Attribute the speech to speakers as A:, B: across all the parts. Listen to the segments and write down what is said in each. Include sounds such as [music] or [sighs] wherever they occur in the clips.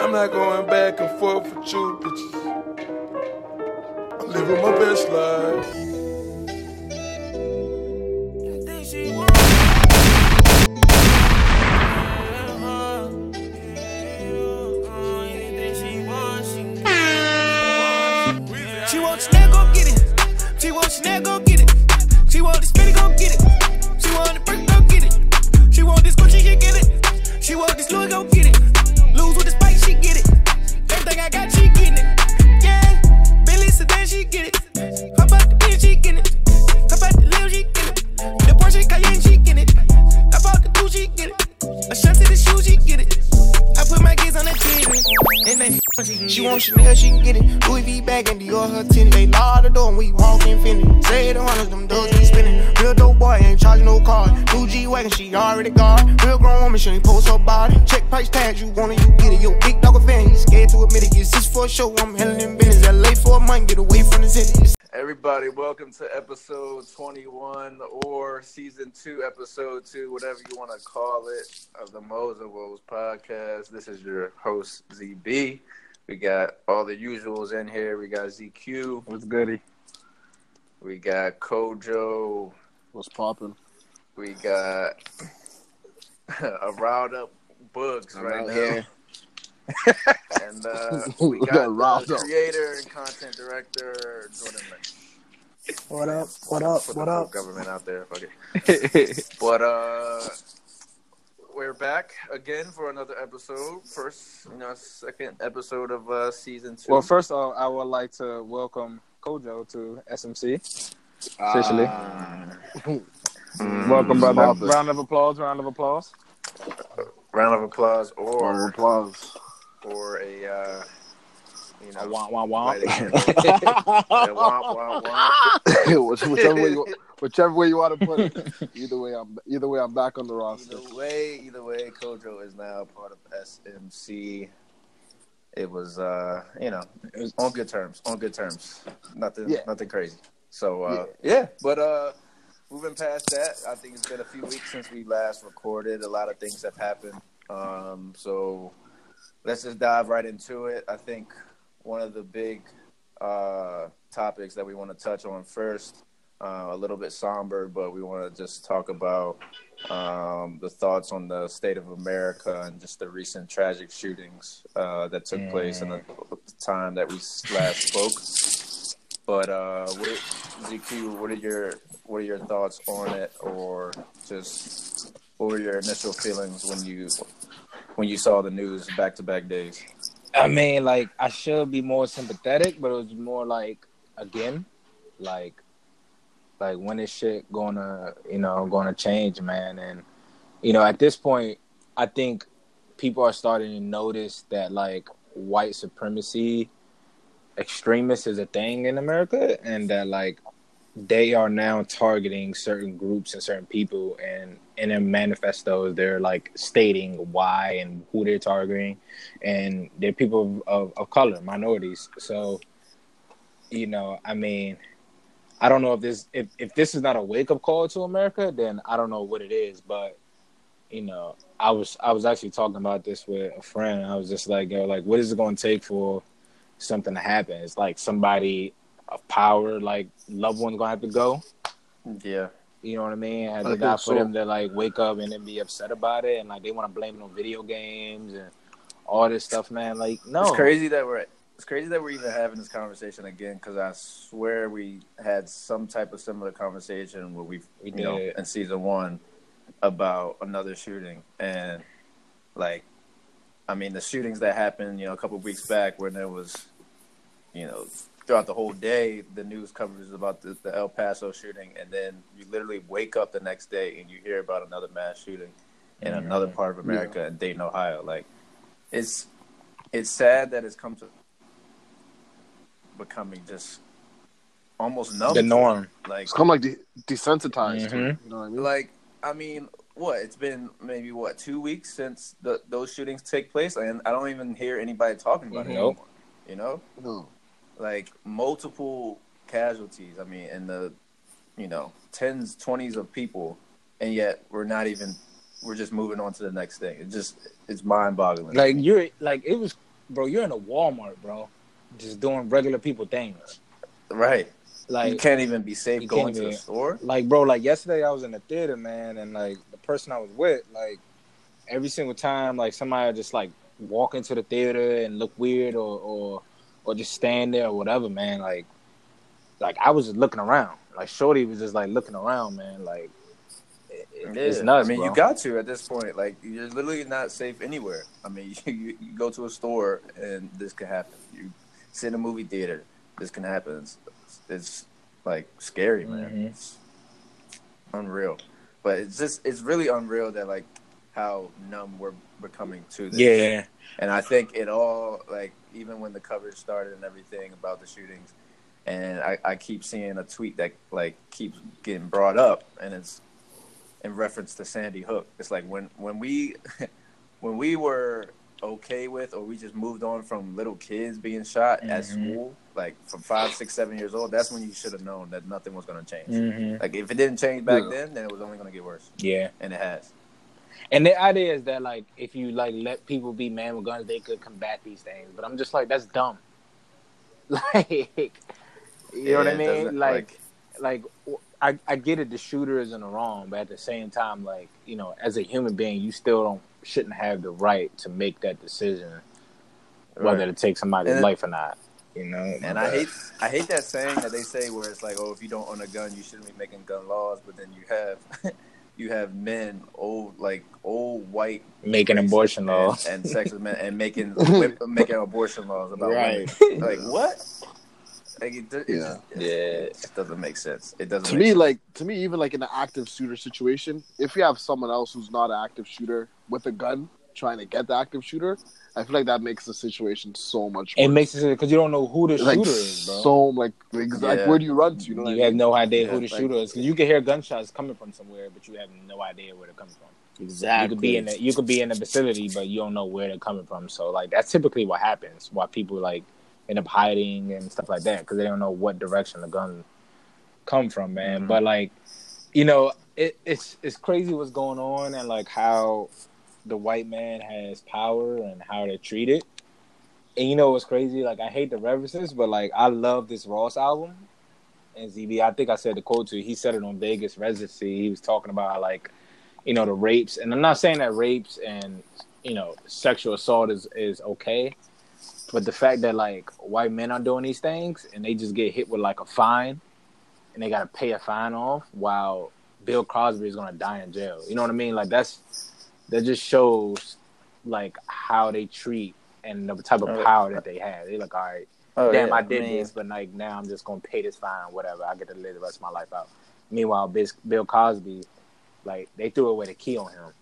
A: I'm not going back and forth with you, bitches. I'm living my best life.
B: She want Chanel, go get it. She want Chanel, go get it. She Chanel, she can get it. Louis V bag and Dior her tenant. They lock the door and we walk infinity. Say the hunters, them doors be spinning. Real dope boy ain't charging no car. Blue G wagon, she already got. Real grown woman, she ain't post her body. Check price tags, you want it, you get it. Yo, big dog a fan, he scared to admit it. Yes, this for a show, I'm handling in business. LA for a month, get away from the city.
C: Everybody, welcome to episode 21 or season 2, episode 2, whatever you want to call it, of the Mo's and Woes podcast. This is your host, ZB. We got all the usuals in here. We got ZQ.
D: What's goody?
C: We got Kojo.
D: What's popping?
C: We got [laughs] a riled up Bugs
D: I'm
C: right now.
D: here. [laughs] [laughs]
C: And uh, we
D: We
C: got
D: got
C: the
D: up.
C: creator and content director, Jordan Lynch.
E: What up? What up? What up?
C: government out there. Fuck it. But uh, we're back again for another episode. First, you know, second episode of uh, season two.
D: well, first off, I would like to welcome Kojo to SMC. Officially.
C: Mm,
D: welcome, brother.
F: Poppin'.
D: Round of applause. Round of applause.
C: round of applause,
F: Round of
C: or
F: applause.
C: or a uh, you know, candle. [laughs] Yeah, womp, womp, womp.
F: Which- whichever way you whichever way you want to put it. [laughs] Either way, I'm either way I'm back on the roster.
C: Either way, either way, Kojo is now part of SMC. It was, uh, you know,
D: It was-
C: on good terms. On good terms. Nothing,
F: Yeah.
C: nothing crazy. So, uh, yeah. But uh, moving past that, I think it's been a few weeks since we last recorded. A lot of things have happened. Um, so let's just dive right into it. I think one of the big uh, topics that we want to touch on first, uh, a little bit somber, but we want to just talk about um, the thoughts on the state of America and just the recent tragic shootings uh, that took place in the, time that we last spoke. But uh, what, ZQ, what are your what are your thoughts on it, or just what were your initial feelings when you when you saw the news back to back days?
D: I mean, like, I should be more sympathetic, but it was more like, again, like, like when is shit gonna, you know, gonna change, man? And you know, at this point, I think people are starting to notice that like white supremacy extremists is a thing in America, and that like they are now targeting certain groups and certain people, and in their manifestos, they're like stating why and who they're targeting, and they're people of, of, of color, minorities. So, you know, I mean, I don't know if this if, if this is not a wake up call to America, then I don't know what it is. But you know, I was I was actually talking about this with a friend. I was just like, yo, like, what is it going to take for something to happen? It's like somebody of power, like loved ones, gonna have to go.
C: Yeah,
D: You know what I mean? And
F: I
D: they got for
F: so.
D: them to like wake up and then be upset about it, and like they want to blame it on video games and all this stuff, man. Like, no,
C: it's crazy that we're it's crazy that we're even having this conversation again because I swear we had some type of similar conversation where we
D: We
C: you know in season one about another shooting. And like I mean the shootings that happened you know a couple weeks back when there was you know throughout the whole day the news covers about the, the El Paso shooting. And then you literally wake up the next day and you hear about another mass shooting in
D: Mhm.
C: another part of America in Dayton Ohio. Like it's it's sad that it's come to becoming just almost numb
D: the norm.
C: like
F: It's kind of like de- desensitized. to it,
D: Mhm.
F: You know what I mean?
C: like I mean, what? It's been maybe what two weeks since the, those shootings take place, and I don't even hear anybody talking about it
D: Nope.
C: anymore. You know,
F: no.
C: like multiple casualties. I mean, in the you know tens, twenties of people, and yet we're not even we're just moving on to the next thing. It just it's mind boggling.
D: Like you're like it was, bro. You're in a Walmart, bro, just doing regular people things.
C: right.
D: Like
C: you can't even be safe going to the store.
D: like bro like yesterday i was in the theater man and like the person i was with like every single time like somebody just like walk into the theater and look weird or or or just stand there or whatever man like like i was just looking around like shorty was just like looking around man like it, it- it's nuts
C: I mean,
D: bro.
C: you got to at this point. Like, you're literally not safe anywhere. I mean, you, [laughs] you, you go to a store and this could happen. You sit in a movie theater, this can happen. It's, it's like scary, man.
D: Mhm.
C: It's unreal. But it's just, it's really unreal that like how numb we're becoming to this.
D: yeah
C: And I think it all like even when the coverage started and everything about the shootings, and I, I keep seeing a tweet that like keeps getting brought up, and it's in reference to Sandy Hook. It's like when when we [laughs] when we were okay with or we just moved on from little kids being shot at
D: Mhm.
C: school, like from five, six, seven years old. That's when you should have known that nothing was going to change.
D: hmm
C: Like if it didn't change back
F: Yeah.
C: then, then it was only going to get worse,
D: yeah
C: and it has.
D: and the idea is that like if you like let people be man with guns they could combat these things but i'm just like that's dumb [laughs] like you know what i mean
C: doesn't-
D: like like I, I get it the shooter is in the wrong but at the same time like you know as a human being you still don't shouldn't have the right to make that decision whether
C: Right.
D: to take somebody's
C: And
D: life or not you know
C: And I hate I hate that saying that they say where it's like, oh, if you don't own a gun, you shouldn't be making gun laws. But then you have [laughs] you have men, old like old white
D: making
C: racists
D: abortion
C: and,
D: laws
C: and sexist men, and making [laughs] making abortion laws about
D: Right.
C: women. Like what? Like it, it,
F: Yeah.
C: just,
D: Yeah.
C: it doesn't make sense. It doesn't.
F: to
C: make
F: me,
C: sense.
F: like to me, even like in an active shooter situation, if you have someone else who's not an active shooter with a gun trying to get the active shooter, I feel like that makes the situation so much.
D: it makes it because you don't know who the
F: like
D: shooter is bro
F: so like exactly
C: Yeah.
F: where do you run to? You know, what
D: you
F: I
D: have
F: mean?
D: no idea who the
F: like-
D: shooter is 'Cause you can hear gunshots coming from somewhere, but you have no idea where they're coming from.
F: exactly.
D: You could be in the, you could be in the vicinity, but you don't know where they're coming from. So like that's typically what happens. Why people like end up hiding and stuff like that because they don't know what direction the gun come from, man.
C: Mhm.
D: But like, you know, it, it's it's crazy what's going on and like how the white man has power and how they're treated. And you know what's crazy? Like I hate the references, but like I love this Ross album. And ZB, I think I said the quote to you. He said it on Vegas Residency. He was talking about like, you know, the rapes, and I'm not saying that rapes and you know sexual assault is is okay, but the fact that like white men are doing these things and they just get hit with like a fine, and they got to pay a fine off, while Bill Cosby is gonna die in jail. You know what I mean? Like that's that just shows like how they treat and the type of
C: Oh,
D: power that they have. They're like, all right,
C: Oh,
D: damn,
C: yeah,
D: I did
C: mean,
D: this, but like now I'm just gonna pay this fine, whatever. I get to live the rest of my life out. Meanwhile, Bill Cosby, like they threw away the key on him.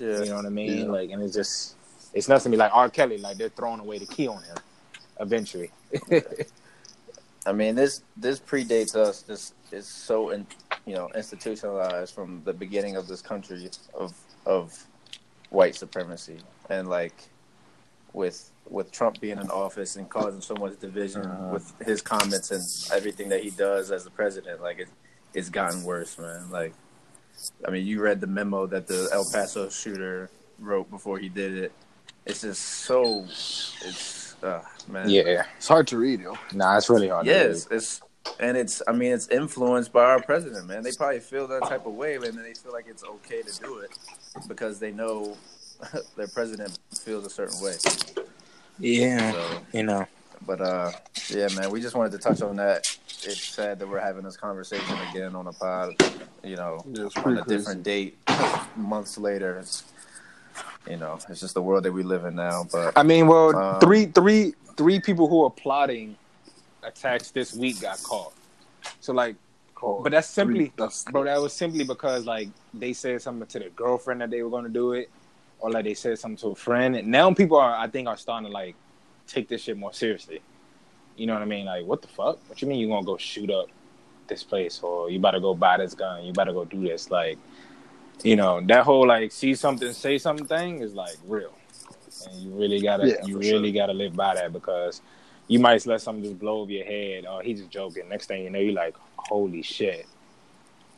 C: Yeah.
D: You know what I mean?
F: Yeah.
D: Like, and it's just it's nothing to me like R. Kelly. Like they're throwing away the key on him eventually. [laughs]
C: I mean, this this predates us. This is so in, you know institutionalized from the beginning of this country of of white supremacy, and like with with Trump being in office and causing so much division
D: Uh-huh.
C: with his comments and everything that he does as the president, like it it's gotten worse, man. Like, I mean, you read the memo that the El Paso shooter wrote before he did it. It's just so it's uh, man.
D: yeah,
F: It's hard to read, yo.
D: nah, it's really hard. to read.
C: Yes, it's and it's. I mean, it's influenced by our president, man. They probably feel that type of way, and then they feel like it's okay to do it because they know [laughs] their president feels a certain way.
D: yeah,
C: So,
D: you know.
C: but uh, yeah, man, we just wanted to touch on that. It's sad that we're having this conversation again on a pod. You know,
F: Yeah, it's
C: on a
F: crazy.
C: different date, [laughs] months later. It's you know, it's just the world that we live in now. But
D: I mean, well,
C: Um,
D: three, three, three people who are plotting attacks this week got caught. So like, but that's simply,
F: That's
D: bro. That was simply because like they said something to their girlfriend that they were going to do it, or like they said something to a friend. And now people are, I think, are starting to like take this shit more seriously. You know what I mean? Like, what the fuck? What you mean you gonna go shoot up this place, or you better go buy this gun? You better go do this? Like, you know, that whole like see something, say something thing is like real, and you really gotta,
F: Yeah,
D: you really gotta live by that because you might let something just blow over your head. Oh, he's just joking. Next thing you know, you're like, holy shit,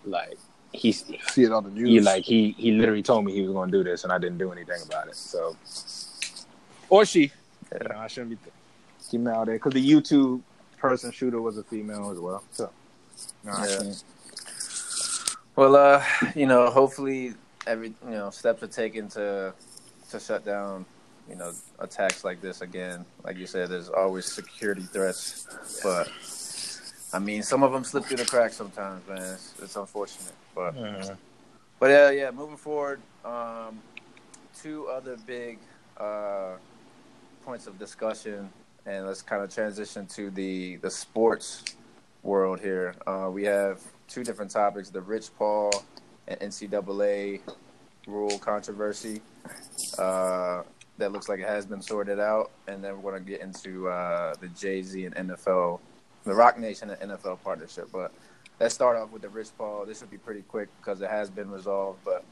D: like he
F: See it on the news.
D: he like he he literally told me he was going to do this, and I didn't do anything about it. So, or she, you know, I shouldn't be female there because the YouTube person shooter was a female as well. So, no,
C: Yeah. Well, uh, you know, hopefully every you know steps are taken to to shut down you know attacks like this again. Like you said, there's always security threats, but I mean, some of them slip through the cracks sometimes, man. It's, it's unfortunate, but but yeah, yeah. Moving forward, um, two other big uh, points of discussion, and let's kind of transition to the the sports world here. Uh, we have two different topics: the Rich Paul and NCAA rule controversy. Uh, that looks like it has been sorted out, and then we're going to get into uh, the Jay Z and NFL, the Roc Nation and NFL partnership. But let's start off with the Rich Paul. This should be pretty quick because it has been resolved. But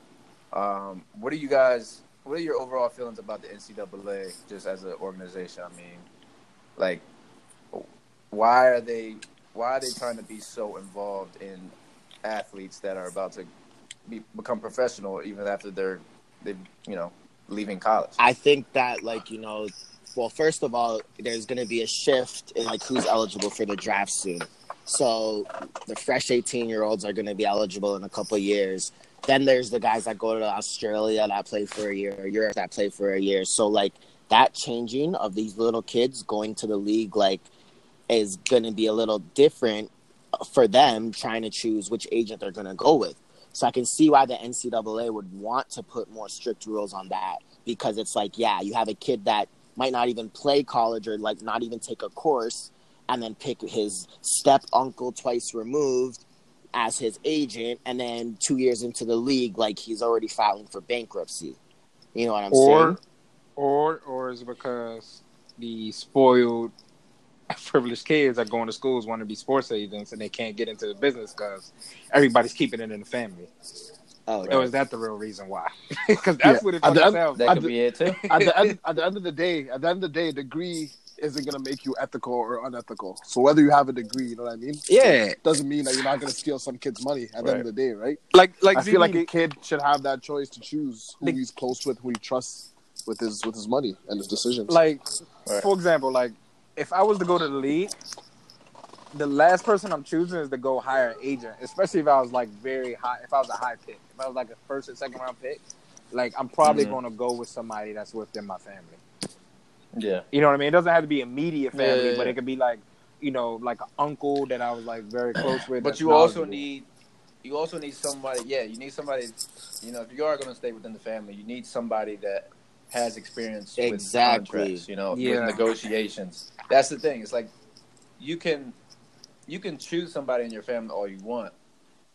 C: um, what are you guys? What are your overall feelings about the NCAA just as an organization? I mean, like, why are they? Why are they trying to be so involved in athletes that are about to be, become professional even after they're they you know leaving college?
G: I think that like you know, well, first of all, there's going to be a shift in like who's eligible for the draft soon. So the fresh 18 year olds are going to be eligible in a couple years. Then there's the guys that go to Australia that play for a year, Europe that play for a year. So like that changing of these little kids going to the league like is going to be a little different for them trying to choose which agent they're going to go with. So I can see why the NCAA would want to put more strict rules on that because it's like, yeah, you have a kid that might not even play college or like not even take a course and then pick his step uncle twice removed as his agent and then 2 years into the league like he's already filing for bankruptcy. You know what I'm
D: Or,
G: saying?
D: or, or is it because the spoiled, [laughs] privileged kids are going to schools want to be sports agents and they can't get into the business because everybody's keeping it in the family?
G: Oh,
D: Or is that the real reason why? [laughs] Because that's
F: Yeah.
D: what it
F: At the end-
D: sounds
C: That
D: like.
C: could be it too.
F: at the end, at the end of the day, at the end of the day, degree isn't gonna make you ethical or unethical. So whether you have a degree, you know what I mean,
D: Yeah, it
F: doesn't mean that you're not gonna steal some kid's money at the end of the day, right?
D: like like
F: I feel like a kid should have that choice to choose who
D: The-
F: he's close with, who he trusts with his with his money and his decisions.
D: like
C: Right.
D: for example, like if I was to go to the league, the last person I'm choosing is to go hire an agent, especially if I was like very high. If I was a high pick, if I was like a first and second round pick, like I'm probably
C: Mhm.
D: going to go with somebody that's within my family.
C: Yeah.
D: You know what I mean? It doesn't have to be immediate family,
C: Yeah, yeah,
D: but it could be like you know like an uncle that I was like very close [clears throat] with.
C: But you also
D: knowledgeable.
C: need you also need somebody. Yeah, you need somebody. You know, if you are going to stay within the family, you need somebody that has experience with
G: Exactly.
C: contracts. You know,
D: Yeah.
C: with negotiations. That's the thing. It's like you can you can choose somebody in your family all you want,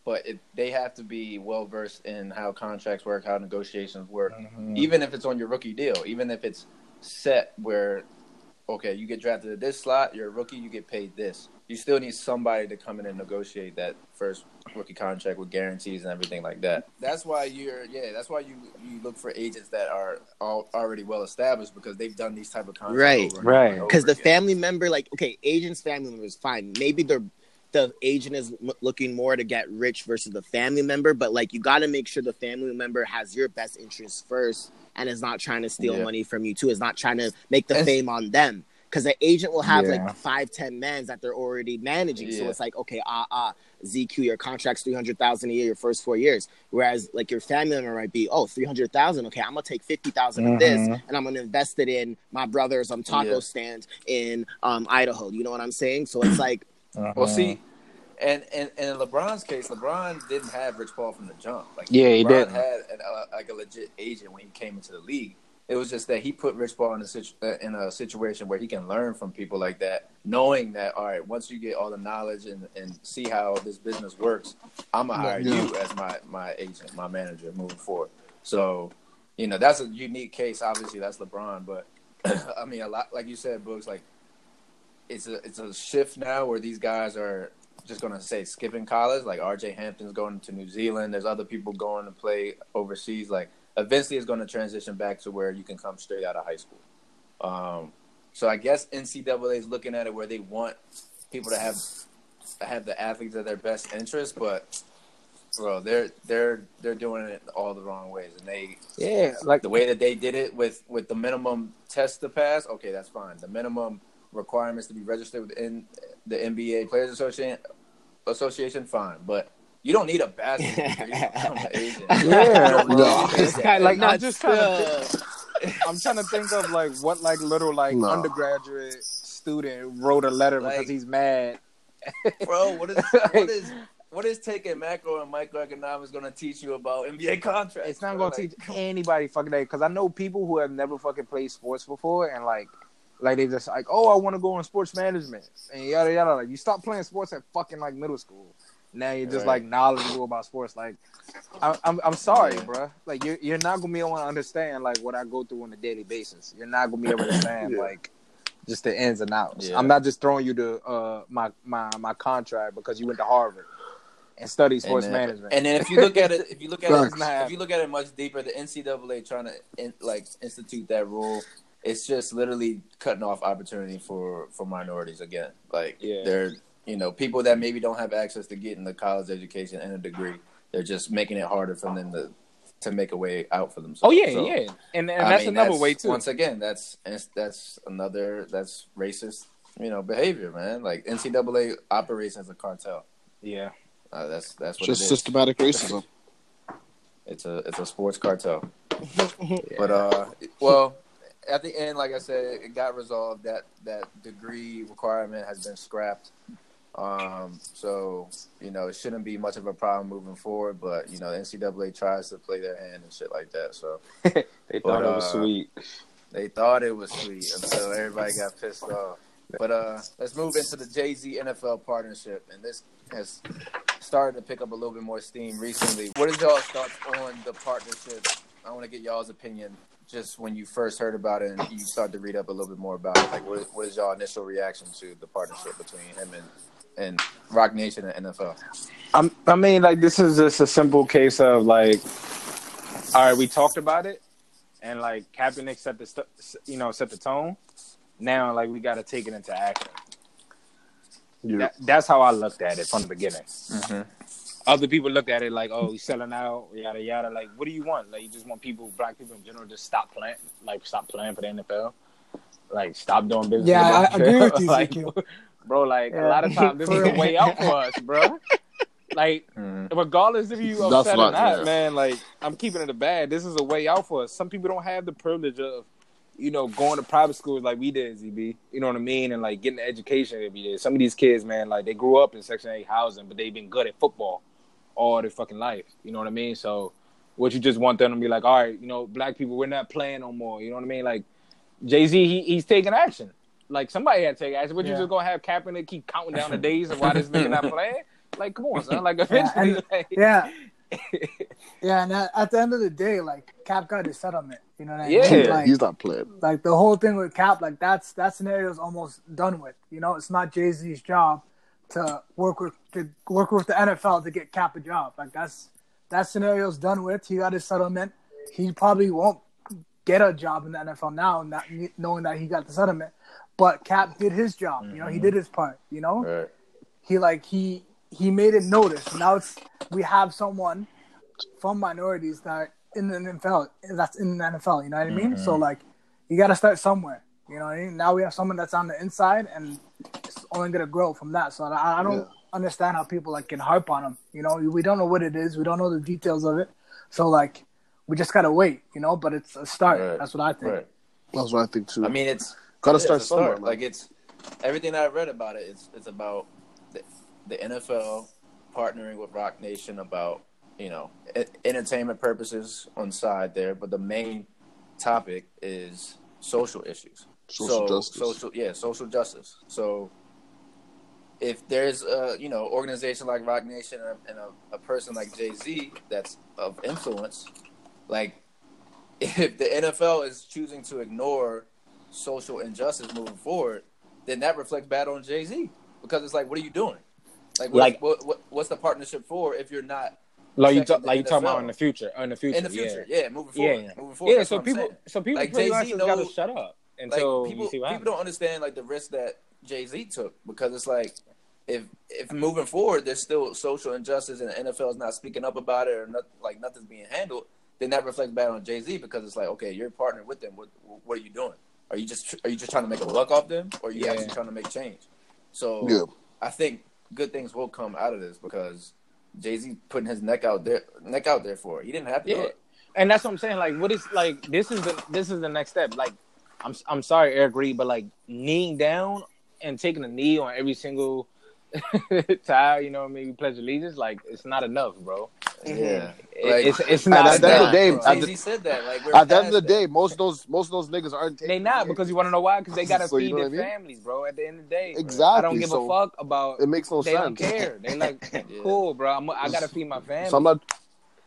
C: but it, they have to be well versed in how contracts work, how negotiations work.
D: Mhm.
C: Even if it's on your rookie deal, even if it's set where okay, you get drafted at this slot, you're a rookie, you get paid this. You still need somebody to come in and negotiate that first rookie contract with guarantees and everything like that. That's why you're yeah, that's why you you look for agents that are all, already well established because they've done these type of contracts
G: Right.
C: over and
D: Right.
G: because the family member like okay agent's family member is fine maybe the the agent is m- looking more to get rich versus the family member but like you got to make sure the family member has your best interest first and is not trying to steal
C: Yeah.
G: money from you too is not trying to make the
C: And-
G: fame on them because the agent will have
D: Yeah.
G: like five ten mans that they're already managing so it's like okay ah ah ZQ, your contract's three hundred thousand a year your first four years. Whereas like your family member might be, oh, three hundred thousand. Okay, I'm gonna take fifty of this
D: Mhm.
G: and I'm gonna invest it in my brother's um taco
C: Yeah.
G: stand in um Idaho. You know what I'm saying? So it's [clears throat] like
D: Uh-huh.
C: Well, see, and, and, and in LeBron's case, LeBron didn't have Rich Paul from the jump. Like,
D: Yeah, he didn't.
C: had an, uh, like a legit agent when he came into the league. It was just that he put Rich Paul in a situ- uh, in a situation where he can learn from people like that, knowing that all right, once you get all the knowledge and, and see how this business works, I'm gonna hire
F: Yeah.
C: you as my my agent, my manager moving forward. So, you know, that's a unique case. Obviously, that's LeBron, but [clears throat] I mean, a lot like you said, books like it's a it's a shift now where these guys are just gonna say skipping college. Like R.J. Hampton's going to New Zealand. There's other people going to play overseas. Like eventually, it's going to transition back to where you can come straight out of high school. Um, so I guess NCAA is looking at it where they want people to have have the athletes at their best interest, but bro, they're they're they're doing it all the wrong ways, and they
D: Yeah, like
C: the way that they did it with with the minimum test to pass. Okay, that's fine. The minimum requirements to be registered within the NBA Players Association Association, fine, but. You don't need a basketball [laughs] degree to become an agent. [laughs]
D: Yeah, bro.
F: No. [laughs]
D: Like
G: Not
D: I'm just trying to.
G: still.
D: Think, I'm trying to think of like what like little like
F: No.
D: undergraduate student wrote a letter
C: Like-
D: because he's mad.
C: bro. What is what is what is taking macro and microeconomics going to teach you about NBA contracts?
D: It's not
C: bro?
D: gonna teach anybody fucking that because I know people who have never fucking played sports before and like. Like they just like, oh, I want to go in sports management and yada yada. Like you stop playing sports at fucking like middle school. Now you're just
C: Right.
D: like knowledgeable about sports. Like, I, I'm I'm sorry,
C: Yeah.
D: bruh. Like you're you're not gonna be able to understand like what I go through on a daily basis. You're not gonna be able to understand [laughs]
F: Yeah.
D: like just the ins and outs.
C: Yeah.
D: I'm not just throwing you to uh my my my contract because you went to Harvard and studied sports
C: and then,
D: management.
C: And then if you look at it, if you look at it, [laughs] if you look at it much deeper, the NCAA trying to in, like institute that rule, it's just literally cutting off opportunity for for minorities again. Like
D: Yeah.
C: they're you know people that maybe don't have access to getting a college education and a degree, they're just making it harder for them to to make a way out for themselves.
D: oh yeah,
C: So,
D: yeah, and, and that's
C: mean,
D: another
C: that's-
D: way too.
C: Once again, that's that's another that's racist, you know, behavior, man. Like NCAA operates as a cartel.
D: yeah,
C: Uh, that's that's what
F: Just
C: it is.
F: systematic racism. [laughs]
C: It's a it's a sports cartel. [laughs] But uh, well, at the end, like I said, it got resolved. That that degree requirement has been scrapped. Um, so you know, it shouldn't be much of a problem moving forward. But you know, the NCAA tries to play their hand and shit like that. So [laughs]
D: they thought
C: But,
D: it was
C: uh,
D: sweet.
C: they thought it was sweet until everybody got pissed off. But uh, let's move into the Jay Z NFL partnership, and this has started to pick up a little bit more steam recently. What is y'all's thoughts on the partnership? I want to get y'all's opinion. Just when you first heard about it and you started to read up a little bit more about it, like what, what is y'all initial reaction to the partnership between him and and Roc Nation and NFL?
D: I'm, I mean, like this is just a simple case of like, all right, we talked about it, and like Kaepernick set the st- you know set the tone. Now, like we got to take it into action.
F: Yeah.
D: That, that's how I looked at it from the beginning.
C: Mm-hmm.
D: Other people looked at it like, oh, he's selling out, yada yada. Like, what do you want? Like, you just want people, black people in general, just stop playing, like, stop playing for the NFL, like, stop doing business.
E: Yeah,
D: with
E: I agree with you, [laughs]
D: like, bro. Like, a lot of times [laughs] this is
E: For
D: a way out for us, bro. Like,
C: Mm-hmm.
D: regardless if you upset or
F: not-
D: not,
F: yeah.
D: man, like I'm keeping it a bad. This is a way out for us. Some people don't have the privilege of, you know, going to private schools like we did, ZB. You know what I mean? And like getting the education that we did. Some of these kids, man, like they grew up in Section 8 housing, but they've been good at football all their fucking life. You know what I mean? So what you just want them to be like, all right, you know, black people, we're not playing no more. You know what I mean? Like Jay Z, he, he's taking action. Like somebody had to take action. But you just gonna have Kaepernick keep counting down the [laughs] days of why this nigga not playing? Like, come on, son. Like eventually,
E: and- [laughs]
D: like,
E: Yeah. [laughs] Yeah, and at, at the end of the day, like Cap got his settlement. You know what I mean?
F: Yeah,
E: Like,
F: he's not playing.
E: like the whole thing with Cap, like that's that scenario is almost done with. You know, it's not Jay Z's job to work with to work with the NFL to get Cap a job. Like that's that scenario's done with. He got his settlement. He probably won't get a job in the NFL now, not knowing that he got the settlement. But Cap did his job. You know, he did mm-hmm. his part. You know,
C: Right.
E: he like he he made it notice. Now it's we have someone from minorities that in the NFL that's in the NFL. You know what I mean? So mm-hmm. like you got to start somewhere. You know what I mean? Now we have someone that's on the inside, and it's only gonna grow from that. So I, I don't
F: Yeah.
E: understand how people like can harp on him. You know, we don't know what it is. We don't know the details of it. So like we just gotta wait. You know, but it's a start.
C: Right.
E: That's what I think.
C: Right.
F: That's what I think too.
C: I mean, it's
F: gotta
C: Yeah,
F: start somewhere. man.
C: Like it's everything that I read about it. It's it's about the, the NFL partnering with Roc Nation about you know entertainment purposes on side there, but the main topic is social issues.
F: Social
C: so,
F: justice.
C: Social, yeah, social justice. So if there's a you know organization like Roc Nation and a, and a, a person like Jay Z that's of influence, like [laughs] if the NFL is choosing to ignore social injustice moving forward, then that reflects bad on Jay Z because it's like, what are you doing? Like, what,
D: Like-
C: what, what, what's the partnership for if you're not
D: like you,
C: Second
D: ta- like you talking about in the future, oh, in the future,
C: in the future?
D: yeah.
C: Yeah, moving forward.
D: yeah.
C: Moving forward.
D: Yeah, so people, so people
C: Like, Jay-Z
D: much got to
C: knows-
D: shut up
C: like
D: until
C: people,
D: what
C: people
D: happens.
C: don't understand like the risk that Jay Z took because it's like if if moving forward there's still social injustice and the NFL is not speaking up about it or not, like nothing's being handled, then that reflects bad on Jay Z because it's like, okay, you're partnering with them. What what are you doing? Are you just are you just trying to make a buck off them, or are you
D: Yeah.
C: actually trying to make change? So
F: Yeah.
C: I think good things will come out of this because Jay Z putting his neck out there neck out there for it. He didn't have to do
D: Yeah.
C: it.
D: and that's what I'm saying. Like, what is like this is the this is the next step. Like, I'm I'm sorry, Eric Reid, but like kneeling down and taking a knee on every single [laughs] tile, you know what I mean? We pledge allegiance. Like, it's not enough, bro. Mm-hmm.
C: Yeah,
D: It- it's it's
F: At
D: not
F: the end of the day,
D: bro.
F: at the-
C: said that. Like
F: At the end of the day, most of those most of those niggas aren't taking.
D: They not because you want to know why? Because they [laughs] gotta
F: So you
D: feed
F: know
D: their
F: I mean?
D: families, bro. At the end of the day, bro. I don't give
F: so
D: a fuck about.
F: it makes no
D: they
F: sense.
D: don't care. They [laughs] like,
C: Yeah.
D: cool, bro. I'm, I gotta feed my family.
F: So I'm not.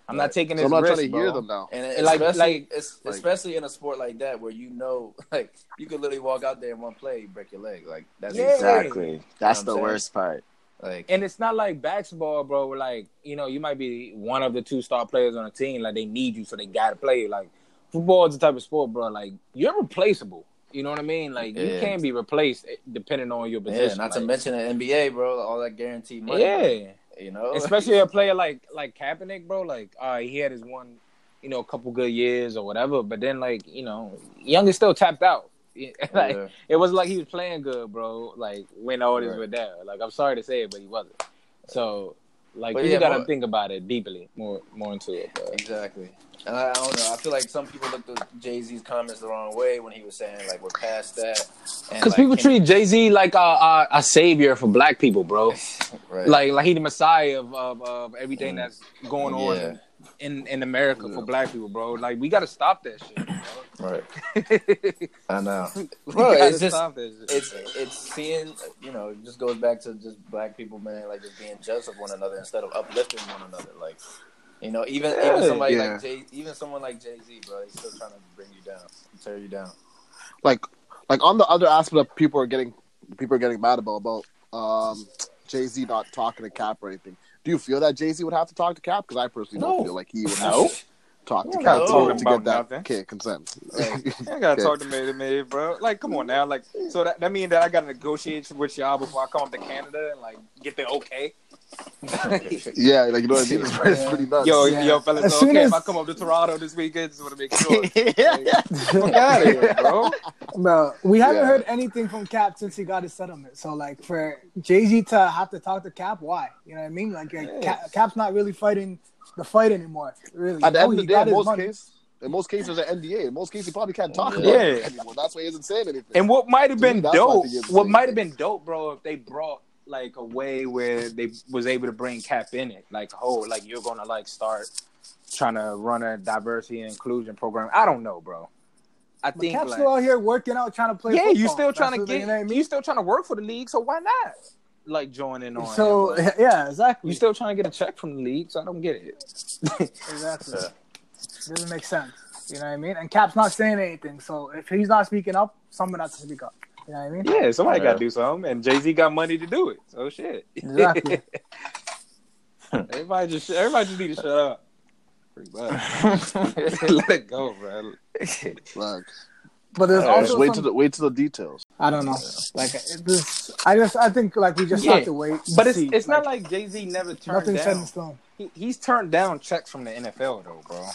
D: I'm not taking
F: So I'm not
D: risk,
F: trying to
D: bro.
F: hear them now.
C: And
D: And like-
C: especially,
D: like-
C: es-
F: like-
C: especially in a sport like that where you know, [laughs] like you could literally walk out there in one play, break your leg. Like that's
D: Yeah.
G: Exactly. That's
C: You know
G: the
C: what I'm
G: worst part.
C: like
D: And it's not like basketball, bro. Where like you know you might be one of the two star players on a team. Like they need you, so they gotta play. Like football is the type of sport, bro. Like you're replaceable. You know what I mean? Like you can't be replaced eh, depending on your
C: yeah.
D: position.
C: Not to mention the NBA, bro. All that guaranteed money.
D: yeah.
C: You know, [laughs]
D: especially a player like like Kaepernick, bro. Like, right, he had his one, you know, a couple good years or whatever, but then like you know, Young is still tapped out. [laughs] like
C: Yeah.
D: it wasn't like he was playing good, bro. Like when all this
C: Right.
D: were there. Like I'm sorry to say it, but he wasn't. So like
C: But
D: you
C: yeah,
D: gotta
C: more-
D: think about it deeply, more more into it. But.
C: Exactly. And I, I don't know. I feel like some people looked at Jay Z's comments the wrong way when he was saying like we're past that.
D: Because
C: like,
D: people treat Jay Z like a, a a savior for black people, bro. [laughs]
C: right.
D: Like like he the messiah of of, of everything mm. that's going on
C: Yeah.
D: in in America for black people, bro. Like we gotta stop that shit.
C: right. [laughs] I know. Bro, it's just
D: stop that shit.
C: it's it's seeing you know it just goes back to just black people man like just being jealous of one another instead of uplifting one another like you know even even somebody
F: Yeah.
C: like Jay even someone like Jay Z bro he's still trying to bring you down tear you down
F: like like on the other aspect of people are getting people are getting mad about about um Jay Z not talking to Cap or anything. Do you feel that Jay Z would have to talk to Cap? Because I personally
C: No.
F: don't feel like he would have [laughs] to [laughs] talk to Cap
D: gotta
F: to,
D: talk
F: to
D: about
F: get that
D: nothing.
F: okay, consent.
D: I gotta
F: Okay.
D: talk to me to me, bro. Like, come on now. Like, so that that mean that I gotta negotiate with y'all before I come up to Canada and like get the okay.
F: Yeah, like you know what I mean. It's, pretty- it's pretty nuts.
D: yo,
E: Yeah.
D: yo, fellas,
E: As soon
D: okay
E: as-
D: if I come up to Toronto this weekend, just want to make sure. [laughs] Fuck out of here, bro.
E: Bro, we haven't
F: Yeah.
E: heard anything from Cap since he got his settlement. So, like, for Jay Z to have to talk to Cap, why? You know what I mean? Like, like,
D: Yeah.
E: Cap, Cap's not really fighting the fight anymore. Really,
F: At the
E: Oh,
F: end of the day, in most cases, in most cases, there's an NDA. In most cases, he probably can't talk about
D: Yeah.
F: it anymore. That's why he isn't saying anything.
D: And what might have
F: To me,
D: been
F: that's why I
D: dope,
F: think it's the
D: what might have been dope, bro, if they brought like a way where they was able to bring Cap in it, like oh, like you're gonna like start trying to run a diversity and inclusion program. I don't know, bro. I
E: But
D: think
E: Cap's
D: like,
E: still out here working out, trying to play.
D: yeah, you
E: football.
D: still trying to
E: That's what-
D: get,
E: You know I mean?
D: you still trying to work for the league, so why not? Like join in on
E: So
D: it, bro. [laughs]
E: yeah, exactly.
D: you still trying to get a check from the league, so I don't get it. [laughs]
E: exactly. Doesn't make sense. You know what I mean? And Cap's not saying anything. So if he's not speaking up, someone has to speak up. You know what I mean?
D: yeah, somebody
C: Yeah.
D: got to do something, and Jay Z got money to do it. So shit.
E: Exactly. [laughs]
D: everybody just everybody just need to shut up. Pretty much. [laughs] Let it go, bro.
F: Like,
E: But there's
C: Alright,
E: also
F: just wait
E: some,
F: to the wait to the details.
E: I don't know. Like this, I just I think like we just
D: Yeah.
E: have to wait. and
D: But it's
E: see.
D: it's not like Jay Z never turned
E: nothing set in stone.
D: He, he's turned down checks from the NFL though, bro.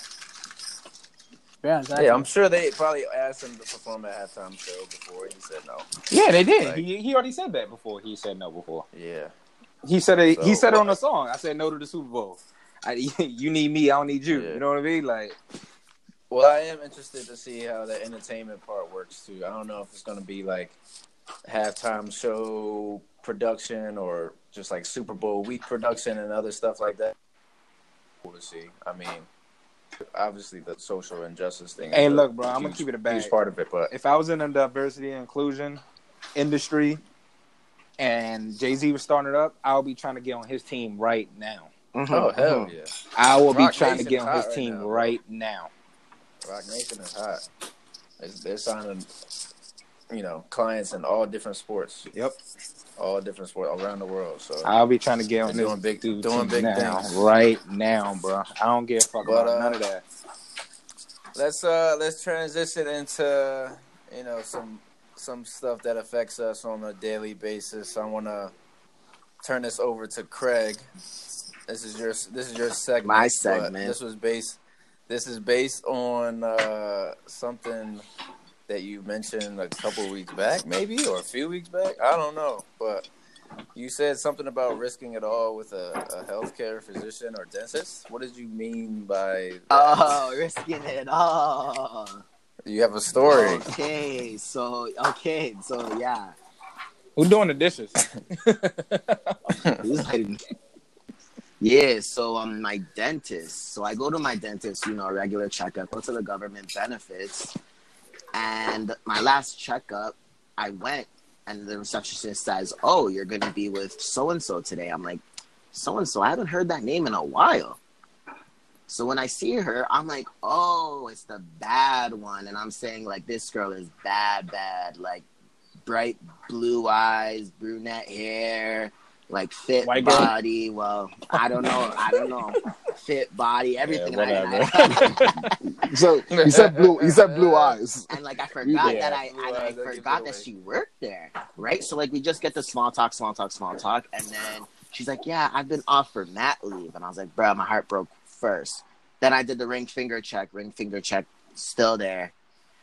E: Yeah, exactly.
C: yeah I'm sure they probably asked him to perform at halftime show before he said no
D: Yeah, they did.
C: Like-
D: he he already said that before. He said no before.
C: yeah
D: He said it. he said it on the song. I said no to the Super Bowl. I, [laughs] you need me. I don't need you.
C: Yeah.
D: You know what I mean? Like
C: Well, I am interested to see how the entertainment part works too. I don't know if it's going to be like halftime show production or just like Super Bowl week production and other stuff like that. Cool to see. I mean, obviously the social injustice thing.
D: Hey, look, bro, I'm gonna keep it a bag.
C: Huge part of it, but
D: if I was in a diversity and inclusion industry and Jay Z was starting it up, I'll be trying to get on his team right now.
C: Mm-hmm, oh hell mm-hmm. yeah,
D: I will be
C: Rock
D: trying to get on his
C: right
D: team
C: now,
D: right now.
C: Roc Nation is hot. They're signing, you know, clients in all different sports,
D: Yep.
C: All different sports around the world. So
D: I'll be trying to get on this
C: doing big-
D: dude
C: doing big
D: now,
C: things.
D: right now, bro. I don't give a fuck
C: But,
D: about
C: uh,
D: none of that.
C: let's uh let's transition into you know some some stuff that affects us on a daily basis. I want to turn this over to Craig. This is your this is your segment.
G: My segment.
C: This was based. This is based on uh, something that you mentioned a couple weeks back, maybe or a few weeks back. I don't know, but you said something about risking it all with a, a healthcare physician or dentist. What did you mean by? That?
G: Oh, risking it all.
C: You have a story.
G: Okay, so okay, so yeah.
D: Who doing the dishes?
G: He's like, yeah, so um, my dentist. So I go to my dentist, you know, regular checkup, go to the government benefits, and my last checkup, I went, and the receptionist says, "Oh, you're going to be with so and so today." I'm like, "So and so? I haven't heard that name in a while." So when I see her, I'm like, "Oh, it's the bad one," and I'm saying like, "This girl is bad, bad, like." Bright blue eyes, brunette hair, like fit
D: White
G: body. Girl? Well, I don't know. I don't know. fit body, everything.
D: Yeah,
G: like
D: that. [laughs]
F: so he said blue. he said blue eyes.
G: And like I forgot
D: yeah,
G: that I, I, I, forgot that she worked there, right? So like we just get the small talk, small talk, small talk, and then she's like, "Yeah, I've been off for mat leave," and I was like, "Bro, my heart broke first. Then I did the ring finger check. Ring finger check, still there.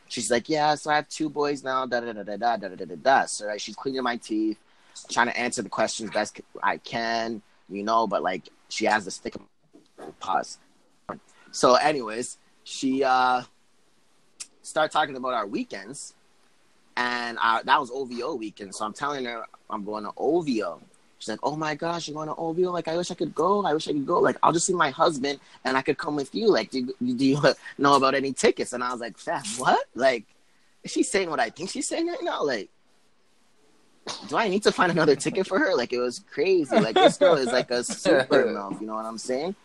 G: She's like, "Yeah, so I have two boys now." Da da da da da da da da. So right, she's cleaning my teeth trying to answer the questions best I can, you know, but like she has to stick. Pause. So, anyways, she uh start talking about our weekends, and uh, that was OVO weekend. So I'm telling her I'm going to OVO. She's like, "Oh my gosh, you're going to OVO? Like, I wish I could go. I wish I could go. Like, I'll just see my husband, and I could come with you. Like, do, do you [laughs] know about any tickets?" And I was like, "Fam, what? Like, is she saying what I think she's saying right now? Like." Do I need to find another ticket for her? Like it was crazy. Like this girl is like a super [laughs] milf. You know what I'm saying?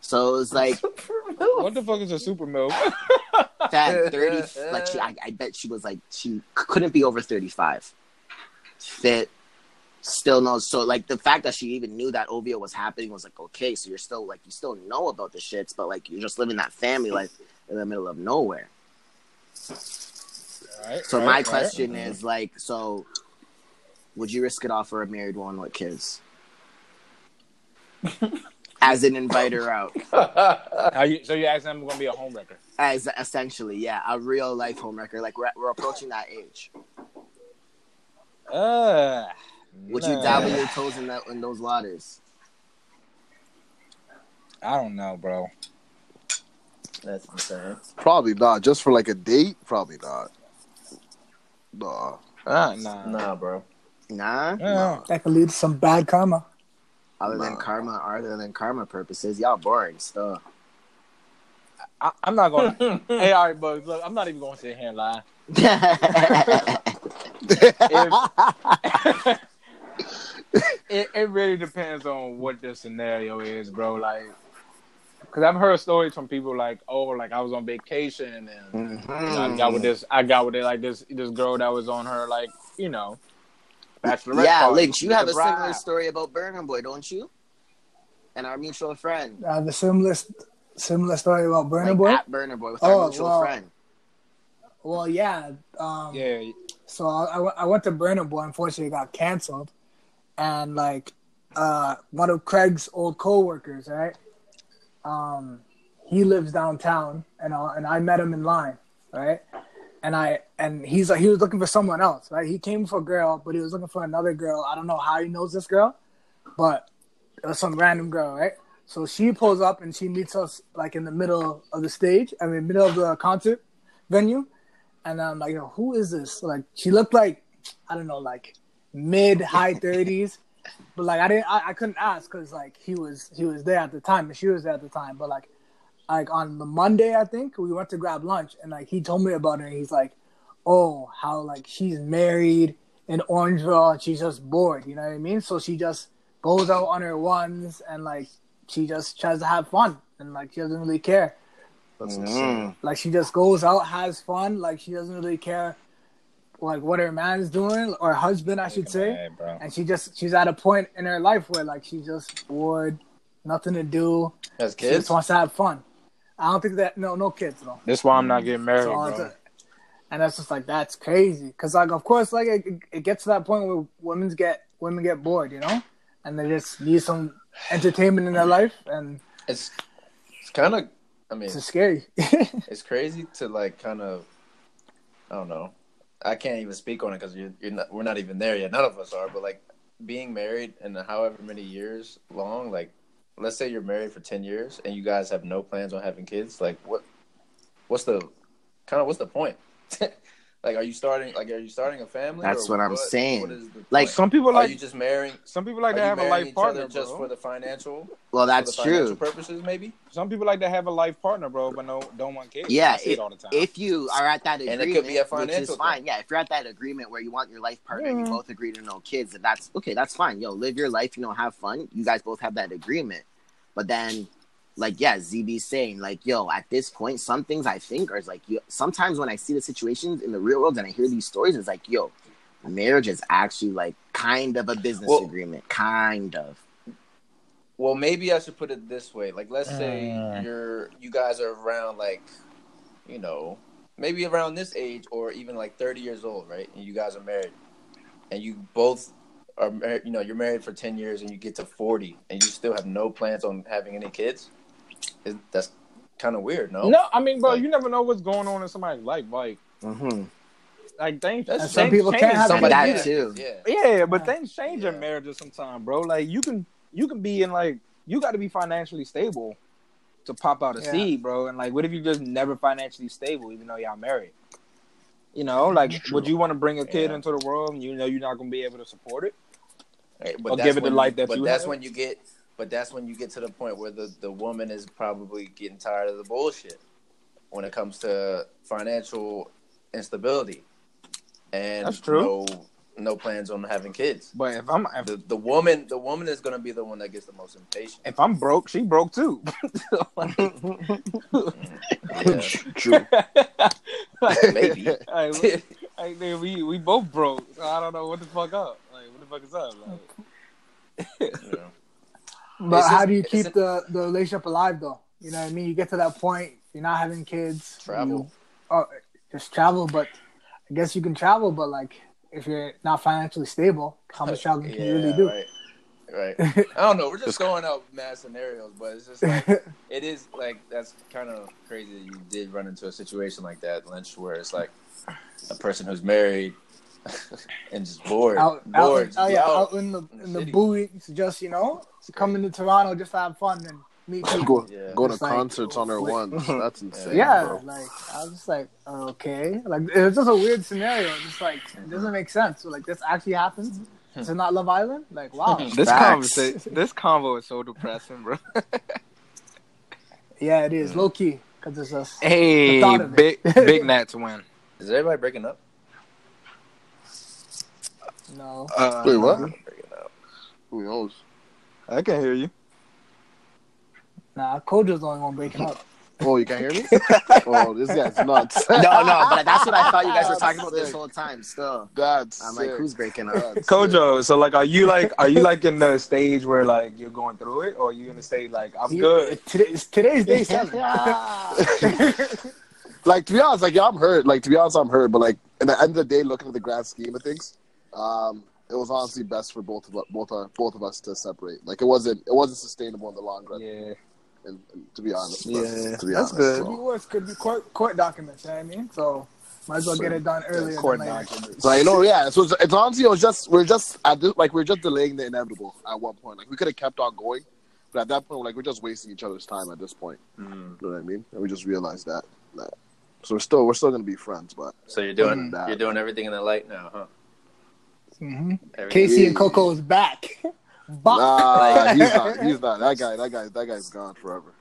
G: So it was like
D: what the fuck is a super milk? [laughs]
G: that 30 like she I, I bet she was like she couldn't be over 35 fit still knows so like the fact that she even knew that OVO was happening was like okay so you're still like you still know about the shits but like you're just living that family life in the middle of nowhere
D: Right,
G: so
D: right,
G: my
D: right.
G: question is like so would you risk it all for a married one with kids [laughs] as an inviter out
D: How you, so you asking I'm gonna be a homewrecker?
G: as essentially yeah a real life homewrecker like we're, we're approaching that age
D: Uh,
G: Would you dabble your toes in that in those waters?
D: I don't know, bro.
C: That's insane.
F: Probably not. Just for like a date. Probably not. Nah.
D: Uh, nah.
C: Nah, bro.
G: Nah.
D: Yeah.
E: That could lead to some bad karma.
G: Other than
F: Nah.
G: karma, other than karma purposes, y'all boring stuff.
D: I, I'm not gonna. [laughs] hey, all right, but look, I'm not even gonna sit here and lie. If, [laughs] it, it really depends on what the scenario is, bro. Like, cause I've heard stories from people like, oh, like I was on vacation and you know, I got with mm-hmm. this, I got with it like this, this girl that was on her like, you know, bachelorette.
G: yeah,
D: party
G: Lynch, you have
D: the
G: a similar story about Burna Boy, don't you? And our mutual friend.
E: I have a similar similar story about Burna
G: like
E: Boy.
G: At Burna Boy with our
E: Oh,
G: mutual
E: well.
G: friend.
E: Well, yeah. Um,
D: Yeah,
E: So I, I went- to Burna Boy. Unfortunately, it got canceled, and like uh, one of Craig's old coworkers, right? Um, he lives downtown, and uh, and I met him in line, right? And I and he's like he was looking for someone else, right? He came for a girl, but he was looking for another girl. I don't know how he knows this girl, but it was some random girl, right? So she pulls up and she meets us like in the middle of the stage, I mean, middle of the concert venue, and I'm like, Yo, who is this? Like, she looked like I don't know, like mid high [laughs] thirties, but like I didn't, I, I couldn't ask because like he was he was there at the time and she was there at the time, but like like on the Monday I think we went to grab lunch and like he told me about her. And he's like, oh, how like she's married in Orangeville and she's just bored. You know what I mean? So she just goes out on her ones and like she just tries to have fun and like she doesn't really care.
C: That's
G: Mm.
E: Like she just goes out, has fun. Like she doesn't really care, like what her man's doing or husband, I should say.
D: mad.
E: And she just she's at a point in her life where like she's just bored, nothing to do.
C: Has
E: She
C: kids?
E: just wants to have fun. I don't think that no no kids though.
D: That's why I'm not getting married,
E: So
D: bro.
E: a- and that's just like that's crazy because like of course like it, it gets to that point where women get women get bored, you know, and they just need some entertainment in their life, and
C: It's it's kind of. I mean,
E: it's scary. [laughs]
C: it's crazy to like kind of. I don't know. I can't even speak on it because you're, you're not. We're not even there yet. None of us are. But like being married and however many years long, like let's say you're married for ten years and you guys have no plans on having kids. Like what? What's the kind of what's the point? [laughs] like, are you starting? Like, are you starting a family?
G: That's
C: or
G: what I'm saying.
C: What is the
G: Like,
C: point?
D: Some people
C: are
D: like
C: you just marrying?
D: some people like to have a life
C: each other
D: partner,
C: just
D: bro.
C: for the financial.
G: Well,
C: for
G: that's
C: the financial
G: true.
C: Purposes, maybe.
D: Some people like to have a life partner, bro, but no, don't want kids.
G: Yeah,
D: I see it all the time.
G: If you are at that
C: And it could be a
G: which
C: financial
G: is
C: thing.
G: fine. Yeah, if you're at that agreement where you want your life partner and you both agree to no kids, and that's okay. That's fine. Yo, live your life. You know, have fun. You guys both have that agreement. But then, like, yeah, ZB's saying, like, yo, at this point, some things I think are like, yo, sometimes when I see the situations in the real world and I hear these stories, it's like, yo, marriage is actually like kind of a business
C: Well-
G: agreement, kind of.
C: Well, maybe I should put it this way. Like, let's say
D: Mm.
C: you're you guys are around like, you know, maybe around this age or even like 30 years old, right? And you guys are married, and you both are. You know, you're married for 10 years, and you get to 40, and you still have no plans on having any kids. Is that's kind of weird, no?
D: no, I mean, bro,
C: Like-
D: you never know what's going on in somebody's life. Like,
G: Mm-hmm.
D: like things.
C: That's
E: some people
D: change
E: can't
D: in
E: have
G: Some of that too.
C: Yeah.
D: Yeah, but things change in marriages sometimes, bro. Like you can you can be in like you got to be financially stable to pop out a
E: Yeah.
D: seed, bro. And like, what if you just never financially stable, even though y'all married? You know, like, would you want to bring a kid
C: Yeah.
D: into the world and you know you're not gonna be able to support it?
C: Right, but
D: Or give it the
C: when
D: life
C: you,
D: that
C: but
D: you
C: that's
D: have?
C: when you get but that's when you get to the point where the, the woman is probably getting tired of the bullshit when it comes to financial instability and
D: That's true.
C: no no plans on having kids
D: But if I'm if,
C: the the woman the woman is going to be the one that gets the most impatient
D: if I'm broke, she broke too. [laughs]
C: yeah,
F: True.
D: Like,
C: maybe [laughs]
D: like, we- like, nigga, we we both broke. So I don't know what the fuck up. Like, what the fuck is up? Like,
C: Yeah.
E: But
C: It's
E: how
C: just-
E: do you keep the, the relationship alive though? You know what I mean? You get to that point, you're not having kids.
C: Travel.
E: You, oh, just travel, but I guess you can travel, but like if you're not financially stable, how much traveling can you really do?
C: right right i don't know we're just [laughs] throwing out mad scenarios but it's just like [laughs] it is like that's kind of crazy that you did run into a situation like that, Lynch, where it's like a person who's married [laughs] and just bored,
E: out, out,
C: bored,
E: oh
C: just
E: yeah,
C: out.
E: out in the
C: in
E: in
C: the
E: the buoy, just you know, coming to Toronto just to have fun and meet [laughs] people.
F: Go,
C: Yeah.
F: go to
E: like-
F: concerts on their ones. [laughs] That's insane.
E: Yeah,
F: bro.
E: like I was just like, okay, like it was just a weird scenario. Just like it doesn't make sense. So like this actually happens. Is it not Love Island? Like wow. [laughs]
D: this
G: Facts.
D: conversation, this convo is so depressing, bro.
E: yeah, it is low key because it's just
D: hey,
E: The
D: big
E: it.
D: big Nats win.
C: Is everybody breaking up?
E: no.
D: Uh,
F: Wait, what? Who knows?
D: I can't hear you.
E: Nah, Kojo's the only one breaking up.
F: Oh, you can't hear me? [laughs] oh, this guy's nuts. [laughs]
G: No, no, but that's what I thought you guys were talking about this whole time. Still,
F: That's
G: I'm like, who's breaking up?
F: That's
D: Kojo, so like, are you like, are you like in the stage where like you're going through it, or are you in the stage like I'm good?
E: Today's, today's day [laughs] seven.
F: Like to be honest, like yeah, I'm hurt. Like to be honest, I'm hurt. But like at the end of the day, looking at the grand scheme of things, um, it was honestly best for both of us, both uh, both of us to separate. Like it wasn't it wasn't sustainable in the long run.
D: Yeah,
F: And, and to be honest,
D: Yeah,
F: bro, to be
D: that's
F: honest,
D: good.
F: so.
E: Could be worse. Could be court, court documents. You know what I mean? So might as well get it done earlier
D: court
E: than
D: documents.
F: So you know, yeah. So it's, it's honestly, it was just we're just at this, like we're just delaying the inevitable at one point. Like we could have kept on going, but at that point, like we're just wasting each other's time at this point.
C: Mm.
F: You know what I mean? And we just realized that. that. So we're still we're still gonna be friends, but
C: So you're doing you're doing everything in the light now, huh?
E: Hmm
C: Everything-
E: Casey and Coco is back. [laughs] Back.
F: nah, he's not. [laughs] He's not. That guy. That guy. That guy's gone forever.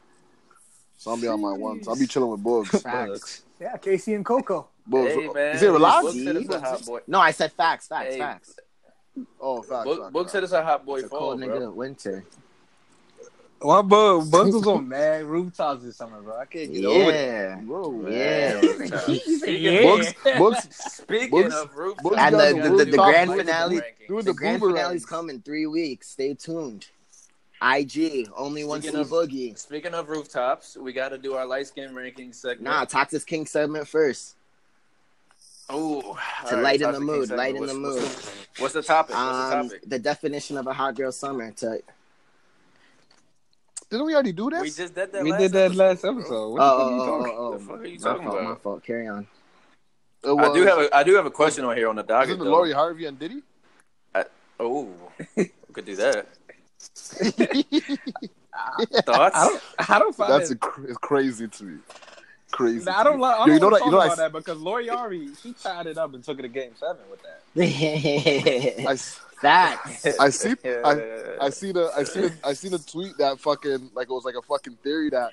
F: So I'll be on my ones. I'll be chilling with Bugs.
G: Facts.
E: Yeah, Casey and Coco.
F: Bugs.
C: Hey man,
F: Is it relaxed?
C: Book said it's a hot boy.
G: No, I said facts, facts,
C: Hey,
G: facts.
F: Oh, facts.
C: Book,
F: facts,
C: Book
F: facts.
C: said it's a hot boy
G: It's a
C: fall,
G: cold nigga
C: bro.
G: winter.
D: Well, Bug, Bugs was on [laughs] mad rooftops this summer, bro. I can't get over it.
G: Yeah.
F: Bro,
G: Yeah. [laughs]
C: Speaking,
F: Bugs. Bugs.
C: speaking
F: Bugs-
C: of roof,
F: Bugs
G: And the,
F: the
G: the, the, the grand finale,
F: Doing
G: the
F: the
G: grand
F: boomerangs.
G: finale's come in three weeks. Stay tuned. IG, only one C
C: Speaking of-
G: boogie.
C: Speaking of rooftops, we got to do our light skin ranking segment.
G: Nah, Toxic King segment first.
C: Ooh,
G: To lighten the mood, lighten the mood.
C: What's the topic? What's the
G: Um,
C: topic?
G: the definition of a hot girl summer. To
F: Didn't we already do this?
C: We just did that.
D: We
C: last
D: did that
C: episode,
D: last episode. What
G: oh,
D: the fuck
G: oh,
D: are you
G: oh,
D: talking?
G: oh, oh, oh.
C: The fuck are you
G: my
C: talking
G: fault,
C: about?
G: My fault. Carry on.
F: It
C: I do have a I do have a question on here on the docket.
F: Isn't it
C: though.
F: Lori Harvey and Diddy?
C: Oh, we could do that. [laughs] Thoughts?
D: I don't. I don't find
F: a,
D: it.
F: cr- it's crazy to me. Crazy.
D: I don't.
F: to
D: li- I
F: Yo,
D: don't
F: you know that? You know
D: about
F: I,
D: that because Lori Harvey she tied it up and took it to Game Seven with that. [laughs]
F: I, s-
G: Facts. [laughs]
F: I see. I, I seen a I seen a, I seen a tweet that fucking like it was like a fucking theory that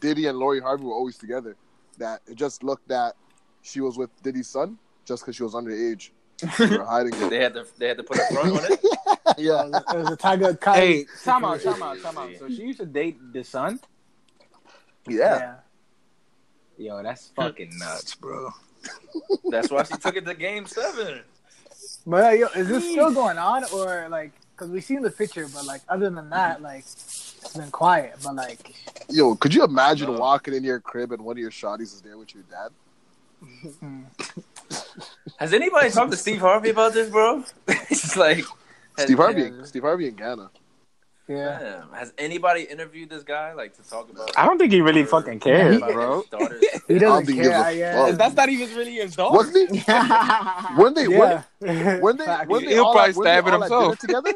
F: Diddy and Lori Harvey were always together. That it just looked that she was with Diddy's son just because she was underage. They were hiding it. [laughs]
C: They had to they had to put a front on it. [laughs]
F: yeah.
E: It was a Tiger Kai.
D: Hey, time out, time out, time out. So she used to date the son.
F: Yeah.
D: Yo, that's fucking nuts, bro.
C: That's why she took it to Game Seven.
E: But uh, yo, is this still going on or like? Because we seen the picture, but like other than that, like it's been quiet. But like,
F: Yo, could you imagine
C: No.
F: walking in your crib and one of your shotties is there with your dad? [laughs]
C: Has anybody talked to Steve Harvey about this, bro? [laughs] it's like
F: Steve Harvey,
D: yeah.
F: Steve Harvey in Ghana.
E: Yeah,
C: Damn. Has anybody interviewed this guy like to talk about?
D: I don't think he really fucking cares,
C: about
D: bro. [laughs]
E: he doesn't
F: think he gives
E: care. Yeah.
D: That's not even really his daughter.
F: Wasn't he? [laughs] When they
E: yeah. [laughs]
F: when they when they
D: He'll
F: all
D: probably
F: when they
D: stab it
F: all at
D: himself.
F: together?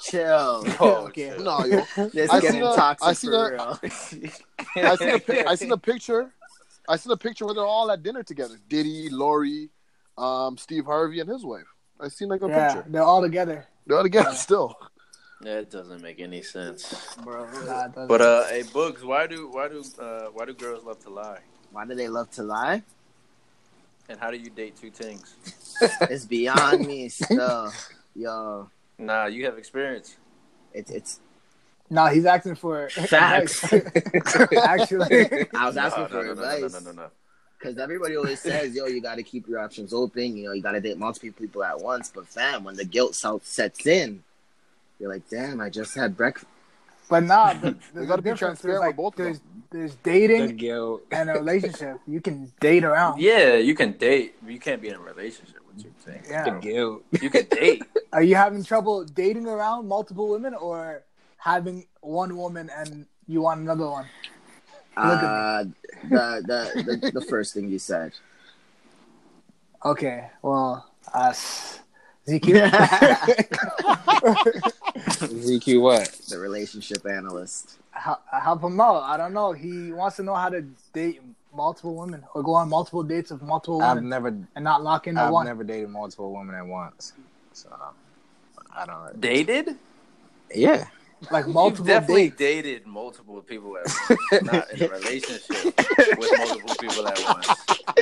G: Chill.
C: Oh,
E: Okay.
C: shit.
F: No, yo.
G: This
F: I
G: is getting
F: a-
G: toxic
F: I seen
G: for
F: a-
G: real.
F: I seen a pic- seen a picture. I seen a picture where they're all at dinner together. Diddy, Lori, um, Steve Harvey, and his wife. I seen like a
E: yeah,
F: picture.
E: they're all together.
F: They're all together still.
C: That doesn't make any sense.
E: Bro, nah.
C: But uh, hey, Boogs, why do why do uh, why do girls love to lie?
G: Why do they love to lie?
C: And how do you date two things? [laughs]
G: It's beyond me still. Yo,
C: Nah, you have experience.
G: it's it's
E: nah, he's asking for [laughs]
G: Facts.
E: advice. [laughs] Actually,
G: I was asking
C: no,
G: for
C: no, no, no,
G: advice.
C: no, no, no, no.
G: Because everybody always says, yo, you got to keep your options open. You know, you got to date multiple people at once. But fam, when the guilt self sets in, you're like, damn, I just had breakfast.
E: but nah, but [laughs]
F: You
E: there's
F: gotta
E: a
F: be
E: difference. There's
F: transparent
E: like
F: both
E: there's there's dating
D: guilt.
E: and a relationship. You can date around.
C: Yeah, you can date. You can't be in a relationship with two things.
E: Yeah.
D: The guilt.
C: You can date. [laughs]
E: Are you having trouble dating around multiple women or having one woman and you want another one? Look at
G: Uh, the, the, the, the first thing you said.
E: Okay, well, us. [laughs] ZQ.
D: ZQ what?
G: the relationship analyst.
E: Hel- help him out. I don't know. He wants to know how to date multiple women or go on multiple dates with multiple women.
D: I've never,
E: and not lock into
D: I've
E: one.
D: never dated multiple women at once. So I don't. know.
C: Dated?
D: Yeah.
E: Like
C: You've
E: multiple
C: definitely
E: dates.
C: dated multiple people at once. Not in a relationship with multiple people at once.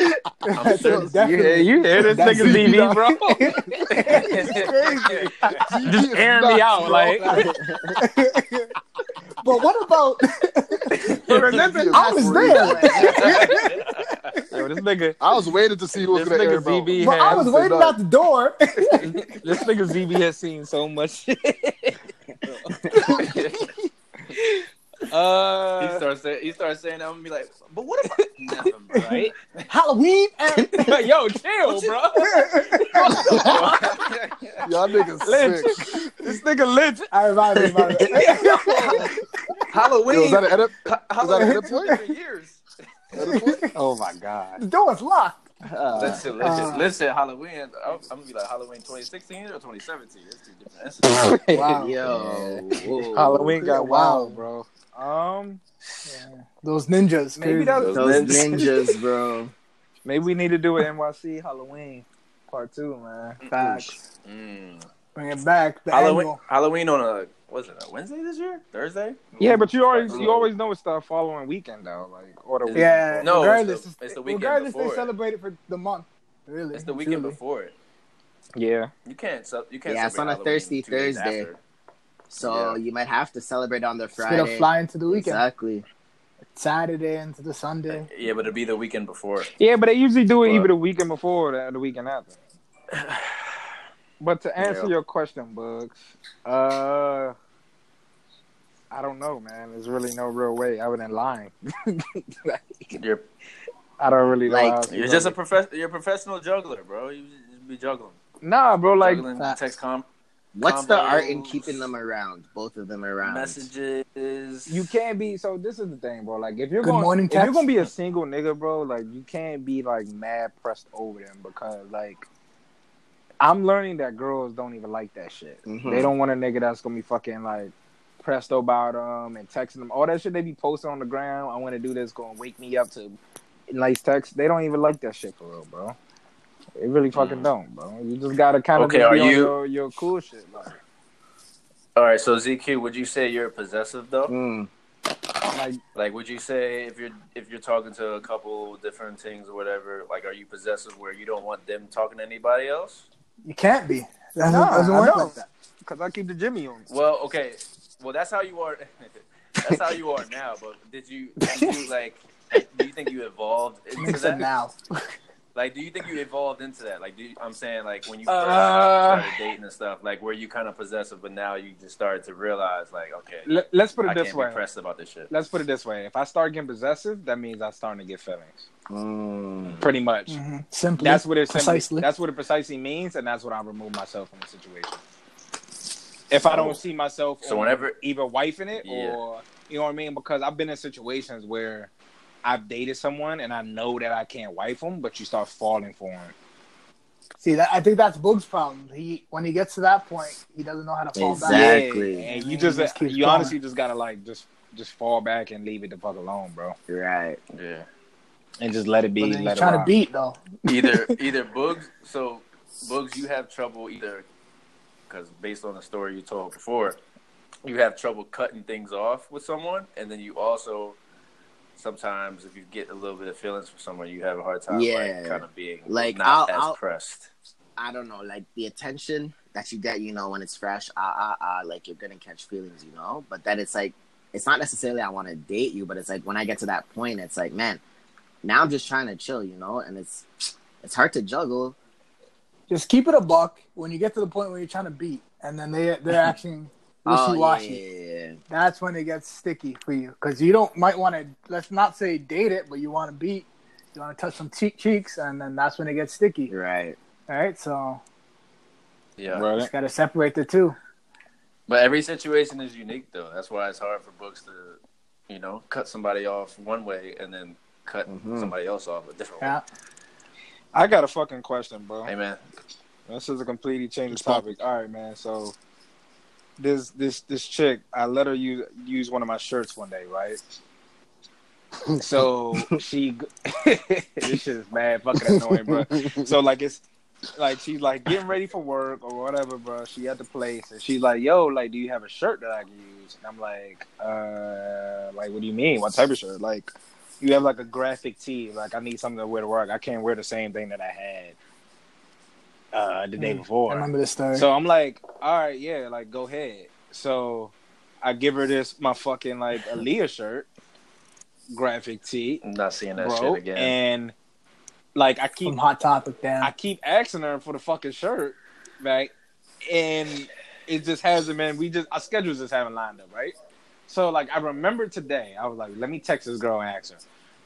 C: [laughs] I'm [laughs]
D: you hear this nigga DB, bro? [laughs]
E: crazy.
D: Just airing me out, like.
E: But what about?
D: Remember,
E: I was there.
D: Yo, this nigga,
F: I was waiting to see who was
D: this
F: gonna air
D: nigga
F: him.
D: ZB
E: But I was waiting at the door.
D: this nigga ZB has seen so much shit.
C: He
D: uh,
C: starts saying he starts saying that I'm gonna be like, but what about [laughs] nothing,
D: right?
E: Halloween and [laughs]
D: Yo, chill, bro. [laughs]
F: Y'all niggas
D: Lynch.
F: sick.
D: This nigga lit.
E: I remember. remember.
C: Halloween.
F: Yo, is that an edit?
C: Ha-
F: is that an
C: Halloween
F: edit point?
C: for years.
D: Oh my god.
E: the door is locked.
G: Uh,
C: Listen, listen,
E: Uh,
C: listen. Halloween. I'm, I'm gonna be like Halloween 2016 or 2017. That's two different. That's
E: Wow.
G: yo. whoa.
D: Halloween got wild, bro. Um,
E: Those ninjas.
D: Maybe
E: crazy.
D: that was-
G: Those ninjas, bro. [laughs]
D: maybe we need to do an NYC Halloween part two, man.
E: Facts.
C: Mm.
E: Bring it back. The
C: Halloween.
E: annual.
C: Halloween on a was it a Wednesday this year? Thursday?
D: Yeah, but you always you always know it's the following weekend though, like or the week
E: Yeah.
C: No, it's
E: regardless,
C: the- it's the weekend
E: regardless,
C: before
E: they
C: it.
E: celebrate it for the month. Really,
C: It's the weekend
E: truly.
C: before it.
D: Yeah.
C: You can't. ce- You can't.
G: Yeah, it's on a
C: Halloween
G: thirsty
C: two days
G: Thursday.
C: After.
G: So
C: Yeah.
G: you might have to celebrate on the Friday.
E: of flying to the weekend,
G: Exactly.
E: Saturday into the Sunday.
C: Yeah, but it'll be the weekend before.
D: Yeah, but they usually do it
C: But-
D: either the weekend before or the weekend after. [sighs] But to answer
C: Yeah.
D: your question, Bugs, uh, I don't know, man. There's really no real way other than lying. [laughs]
C: You're
D: I don't really.
G: Like,
C: you're
D: do
C: just a
D: it.
C: prof- You're a professional juggler, bro. You just be juggling.
D: Nah, bro. Like
C: Juggling
E: Facts.
C: text com
G: What's the art in keeping them around? Both of them around.
C: messages.
D: you can't be. So this is the thing, bro. Like if you're
E: Good
D: going,
E: morning
D: if you're gonna be a single nigga, bro, like you can't be like mad pressed over them because like. I'm learning that girls don't even like that shit.
G: Mhm.
D: They don't want a nigga that's gonna be fucking like pressed about them and texting them. All that shit they be posting on the ground. I want to do this. Gonna wake me up to nice text. They don't even like that shit for real, bro. They really fucking
C: Mm.
D: don't, bro. You just gotta kind of
C: Okay,
D: be
C: are
D: on
C: you-
D: your, your cool shit. Like,
C: All right, so ZQ, would you say you're possessive though?
G: Mm.
D: like
C: Like, would you say if you're if you're talking to a couple different things or whatever, like, are you possessive where you don't want them talking to anybody else?
E: You can't be. That
D: No,
E: doesn't
D: I
E: work
D: don't.
E: like that.
D: Cause I keep the Jimmy on.
C: Well, okay, well that's how you are. [laughs] that's how you are now. But did you, did you [laughs] like? Do you think you evolved into
E: Nigga said
C: that?
E: now. [laughs]
C: Like, do you think you evolved into that? Like, do you, I'm saying like when you
D: Uh,
C: started dating and stuff, like were you kind of possessive, but now you just started to realize like, okay,
D: Let, let's put it
C: I
D: this
C: can't
D: way.
C: be pressed about this shit.
D: Let's put it this way. If I start getting possessive, that means I'm starting to get feelings.
G: Mm.
D: Pretty much.
E: Mhm. Simply.
D: That's what it simply,
E: precisely.
D: That's what it precisely means, and that's what I remove myself from the situation. If I don't see myself,
C: So
D: on
C: whenever-
D: either wifing it
C: Yeah.
D: or you know what I mean, because I've been in situations where I've dated someone and I know that I can't wife them, but you start falling for them.
E: See, that, I think that's Boog's problem. He when he gets to that point, he doesn't know how to fall
G: Exactly.
E: back.
G: Exactly.
D: and you just,
E: just
D: you
E: going.
D: honestly just gotta like just just fall back and leave it the fuck alone, bro,
G: Right.
C: Yeah.
D: and just let it be.
E: But then
D: let
E: he's
D: it
E: trying to beat though. [laughs]
C: either [laughs] either Boogs. So Boogs, you have trouble either because based on the story you told before, you have trouble cutting things off with someone, and then you also sometimes if you get a little bit of feelings for someone, you have a hard time
G: Yeah.
C: like kind of being
G: Like,
C: not
G: I'll-
C: as
G: I'll-
C: pressed.
G: I don't know, like the attention that you get, you know, when it's fresh, ah ah ah, like you're gonna catch feelings, you know. But then it's like, it's not necessarily I want to date you, but it's like when I get to that point, it's like, man, now I'm just trying to chill, you know, and it's it's hard to juggle.
E: Just keep it a buck when you get to the point where you're trying to beat, and then they they're [laughs] acting
G: Oh,
E: wishy
G: yeah,
E: washy.
G: yeah, yeah.
E: That's when it gets sticky for you because you don't might want to let's not say date it, but you want to beat. You want to touch some cheek cheeks, and then that's when it gets sticky.
G: You're right.
E: All right, so
C: Yeah,
D: Right.
E: just gotta separate the two.
C: but every situation is unique though. That's why it's hard for Books to, you know, cut somebody off one way and then cut
G: Mhm.
C: somebody else off a different
E: Yeah.
C: way.
D: I got a fucking question, bro.
C: Hey man,
D: This is a completely changed topic. All right, man. So this this this chick, I let her use use one of my shirts one day, right? [laughs] So she, [laughs] this shit is mad fucking annoying, bro. So like it's like she's like getting ready for work or whatever, bro. She at the place and she's like, "Yo, like, do you have a shirt that I can use?" And I'm like, "Uh, like, what do you mean? What type of shirt? Like, you have like a graphic tee? Like, I need something to wear to work. I can't wear the same thing that I had uh the day
E: Mm,
D: before."
E: I remember this story.
D: So I'm like, all right, yeah, like go ahead. So I give her this my fucking like Aaliyah shirt, graphic tee,
C: I'm not seeing that
D: bro,
C: shit again.
D: and like I keep
E: From Hot Topic, down.
D: I keep asking her for the fucking shirt, right? And it just hasn't been. We just our schedules just haven't lined up, right? So like I remember today, I was like, let me text this girl and ask her.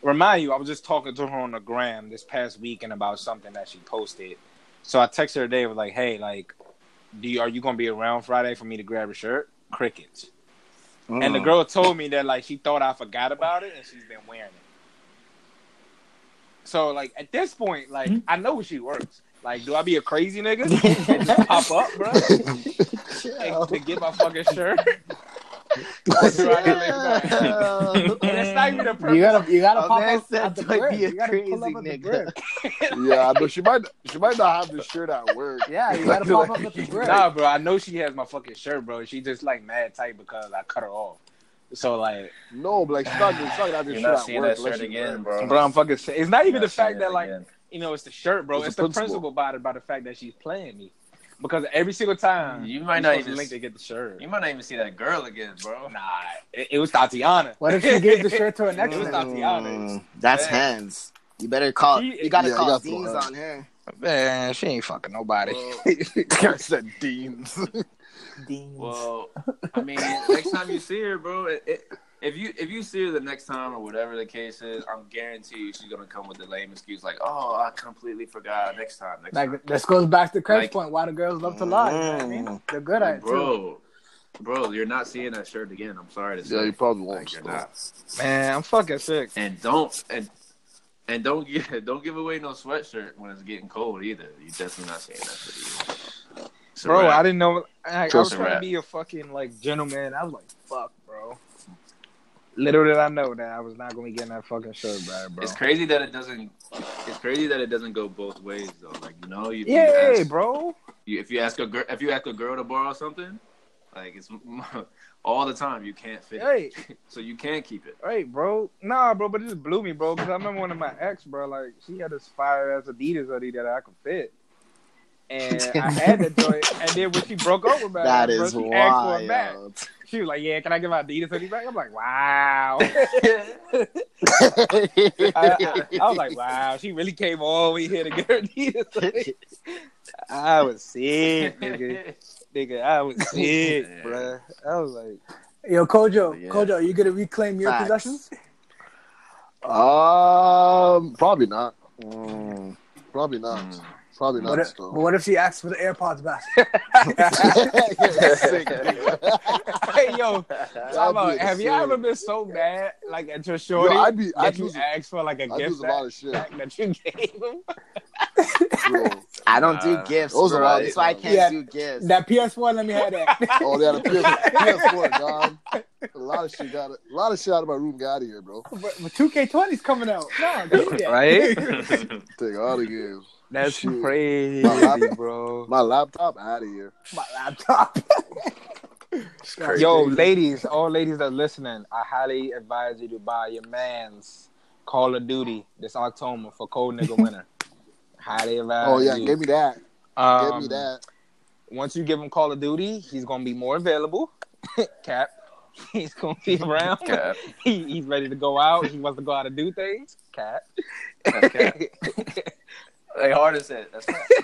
D: Remind you, I was just talking to her on the gram this past weekend about something that she posted. So I texted her today, was like, hey, like, do you, are you gonna be around Friday for me to grab a shirt? Crickets. And the
G: Mm.
D: girl told me that like she thought I forgot about it and she's been wearing it. So like at this point, like I know she works. Like, do I be a crazy nigga [laughs] and just pop up, bro, [laughs] and, to get my fucking shirt? [laughs] Or gotta leave that? and it's not even a purpose.
E: you gotta you gotta
G: Oh,
E: pop
G: man
E: up at the
G: "Do I
E: crib.
G: be a
E: You gotta pull up
G: crazy
E: at the
G: nigga?" [laughs]
F: yeah, but she might she might not have the shirt at work.
E: Yeah, you gotta [laughs] pop up at the crib.
D: Nah, bro, I know she has my fucking shirt, bro. She just like mad tight because I cut her off. So like,
F: No, but like she's not, she's not gonna have the [sighs]
C: You're
F: shirt
C: not
F: at
C: seeing
F: work
C: that shirt again, bro.
D: bro, I'm fucking. It's not even the fact that like
C: again.
D: you know it's the shirt, bro.
F: It's
D: It's,
F: the
D: the
F: principle.
D: principle about it, by the fact that she's playing me. Because every single time
C: You might not even-
D: link to get the shirt.
C: You might not even see that girl again, bro.
D: Nah, it, it was Tatiana.
E: What if she gave the shirt to her [laughs] next
D: It was? Tatiana.
G: Mm, that's
D: Yeah.
G: hands. You better call.
D: He-
G: you gotta
F: Yeah,
G: call
F: gotta
G: Dean's on her. [laughs]
D: Man, she ain't fucking nobody.
F: I [laughs] said Dean's.
C: Well, I mean, next time you see her, bro, it, it, if you if you see her the next time or whatever the case is, I'm guarantee you she's gonna come with the lame excuse like, "Oh, I completely forgot. Next time, next time."
E: This goes back to Craig's
C: Like-
E: point. Why do girls love to lie? You know I mean?
G: Mm.
E: They're good at it too.
C: bro, bro, you're not seeing that shirt again. I'm sorry to say.
F: Yeah, you probably won't.
C: You're
F: still.
C: not.
D: Man, I'm fucking sick.
C: And don't and and don't give [laughs] don't give away no sweatshirt when it's getting cold either. You definitely not seeing that shit either.
D: Bro,
C: wrap.
D: I didn't know. I, I was
C: Just a
D: trying to be a fucking like gentleman. I was like, fuck, bro. Little did I know that I was not gonna be getting that fucking shirt back, bro.
C: It's crazy that it doesn't. It's crazy that it doesn't go both ways though. Like you know, you, you
D: Yeah,
C: ask-
D: bro.
C: You, if you ask a girl, if you ask a girl to borrow something, like it's [laughs] all the time, you can't fit.
D: Hey,
C: it. [laughs] so you can't keep it.
D: Right, bro. Nah, bro, but it just blew me, bro. Because I remember one of my ex, bro. Like she had this fire ass Adidas hoodie that I could fit. And [laughs] I had that joint, and then when she broke up with me,
G: That
D: bro,
G: is
D: she asked for it back.
G: wild.
D: She was like, "Yeah, can I get my Adidas hoodie back?" I'm like, "Wow." [laughs] I, I- I was like, "Wow." She really came all the way here to get her Adidas hoodie. I was sick, nigga. Nigga, I was [laughs] sick,
C: Yeah.
D: bruh. I was like,
E: Yo, Kojo,
C: Yeah.
E: Kojo, are you gonna reclaim your
G: Facts.
E: possessions?
F: Um, probably not.
G: Mm.
F: Probably not.
C: Mm.
F: Probably not.
E: What if,
F: still.
E: but what if she asks for the AirPods back?
F: Sick, [laughs] [laughs]
D: hey, yo,
F: That'd
D: time out.
F: be
D: have you
F: insane.
D: ever been so mad, like at your shorty,
F: Yo, I'd be-
D: that
F: I'd
D: you
F: lose-
D: asked for like a
F: I'd
D: gift
F: lose a lot of shit.
D: that you gave him? [laughs]
G: I don't do
C: Nah.
G: gifts,
F: Those are
G: bro.
F: wild
G: That's why I can't
E: Yeah.
G: do gifts.
E: That PS1, let me have that.
F: Oh, yeah, the PS, PS4, dog. A lot of shit got a lot of shit out of my room. Get out of here, bro.
E: but, but 2K20's coming out. No, give me that.
D: Right?
F: Take all the games.
D: That's
F: Shit.
D: crazy,
F: My lap-
D: bro.
F: My laptop out of here.
E: My laptop. [laughs] [laughs]
C: Crazy.
D: Yo, ladies, all ladies that are listening, I highly advise you to buy your man's Call of Duty this October for Cold Nigga [laughs] Winter. highly advise. You.
F: Oh yeah,
D: you.
F: give me that. Give
D: Um,
F: me that.
D: Once you give him Call of Duty, he's gonna be more available. Cap. He's gonna be around.
C: Cap.
D: He, he's ready to go out. He wants to go out and do things. Cap.
C: That's cap. Hey, hard as it. That's cap. [laughs]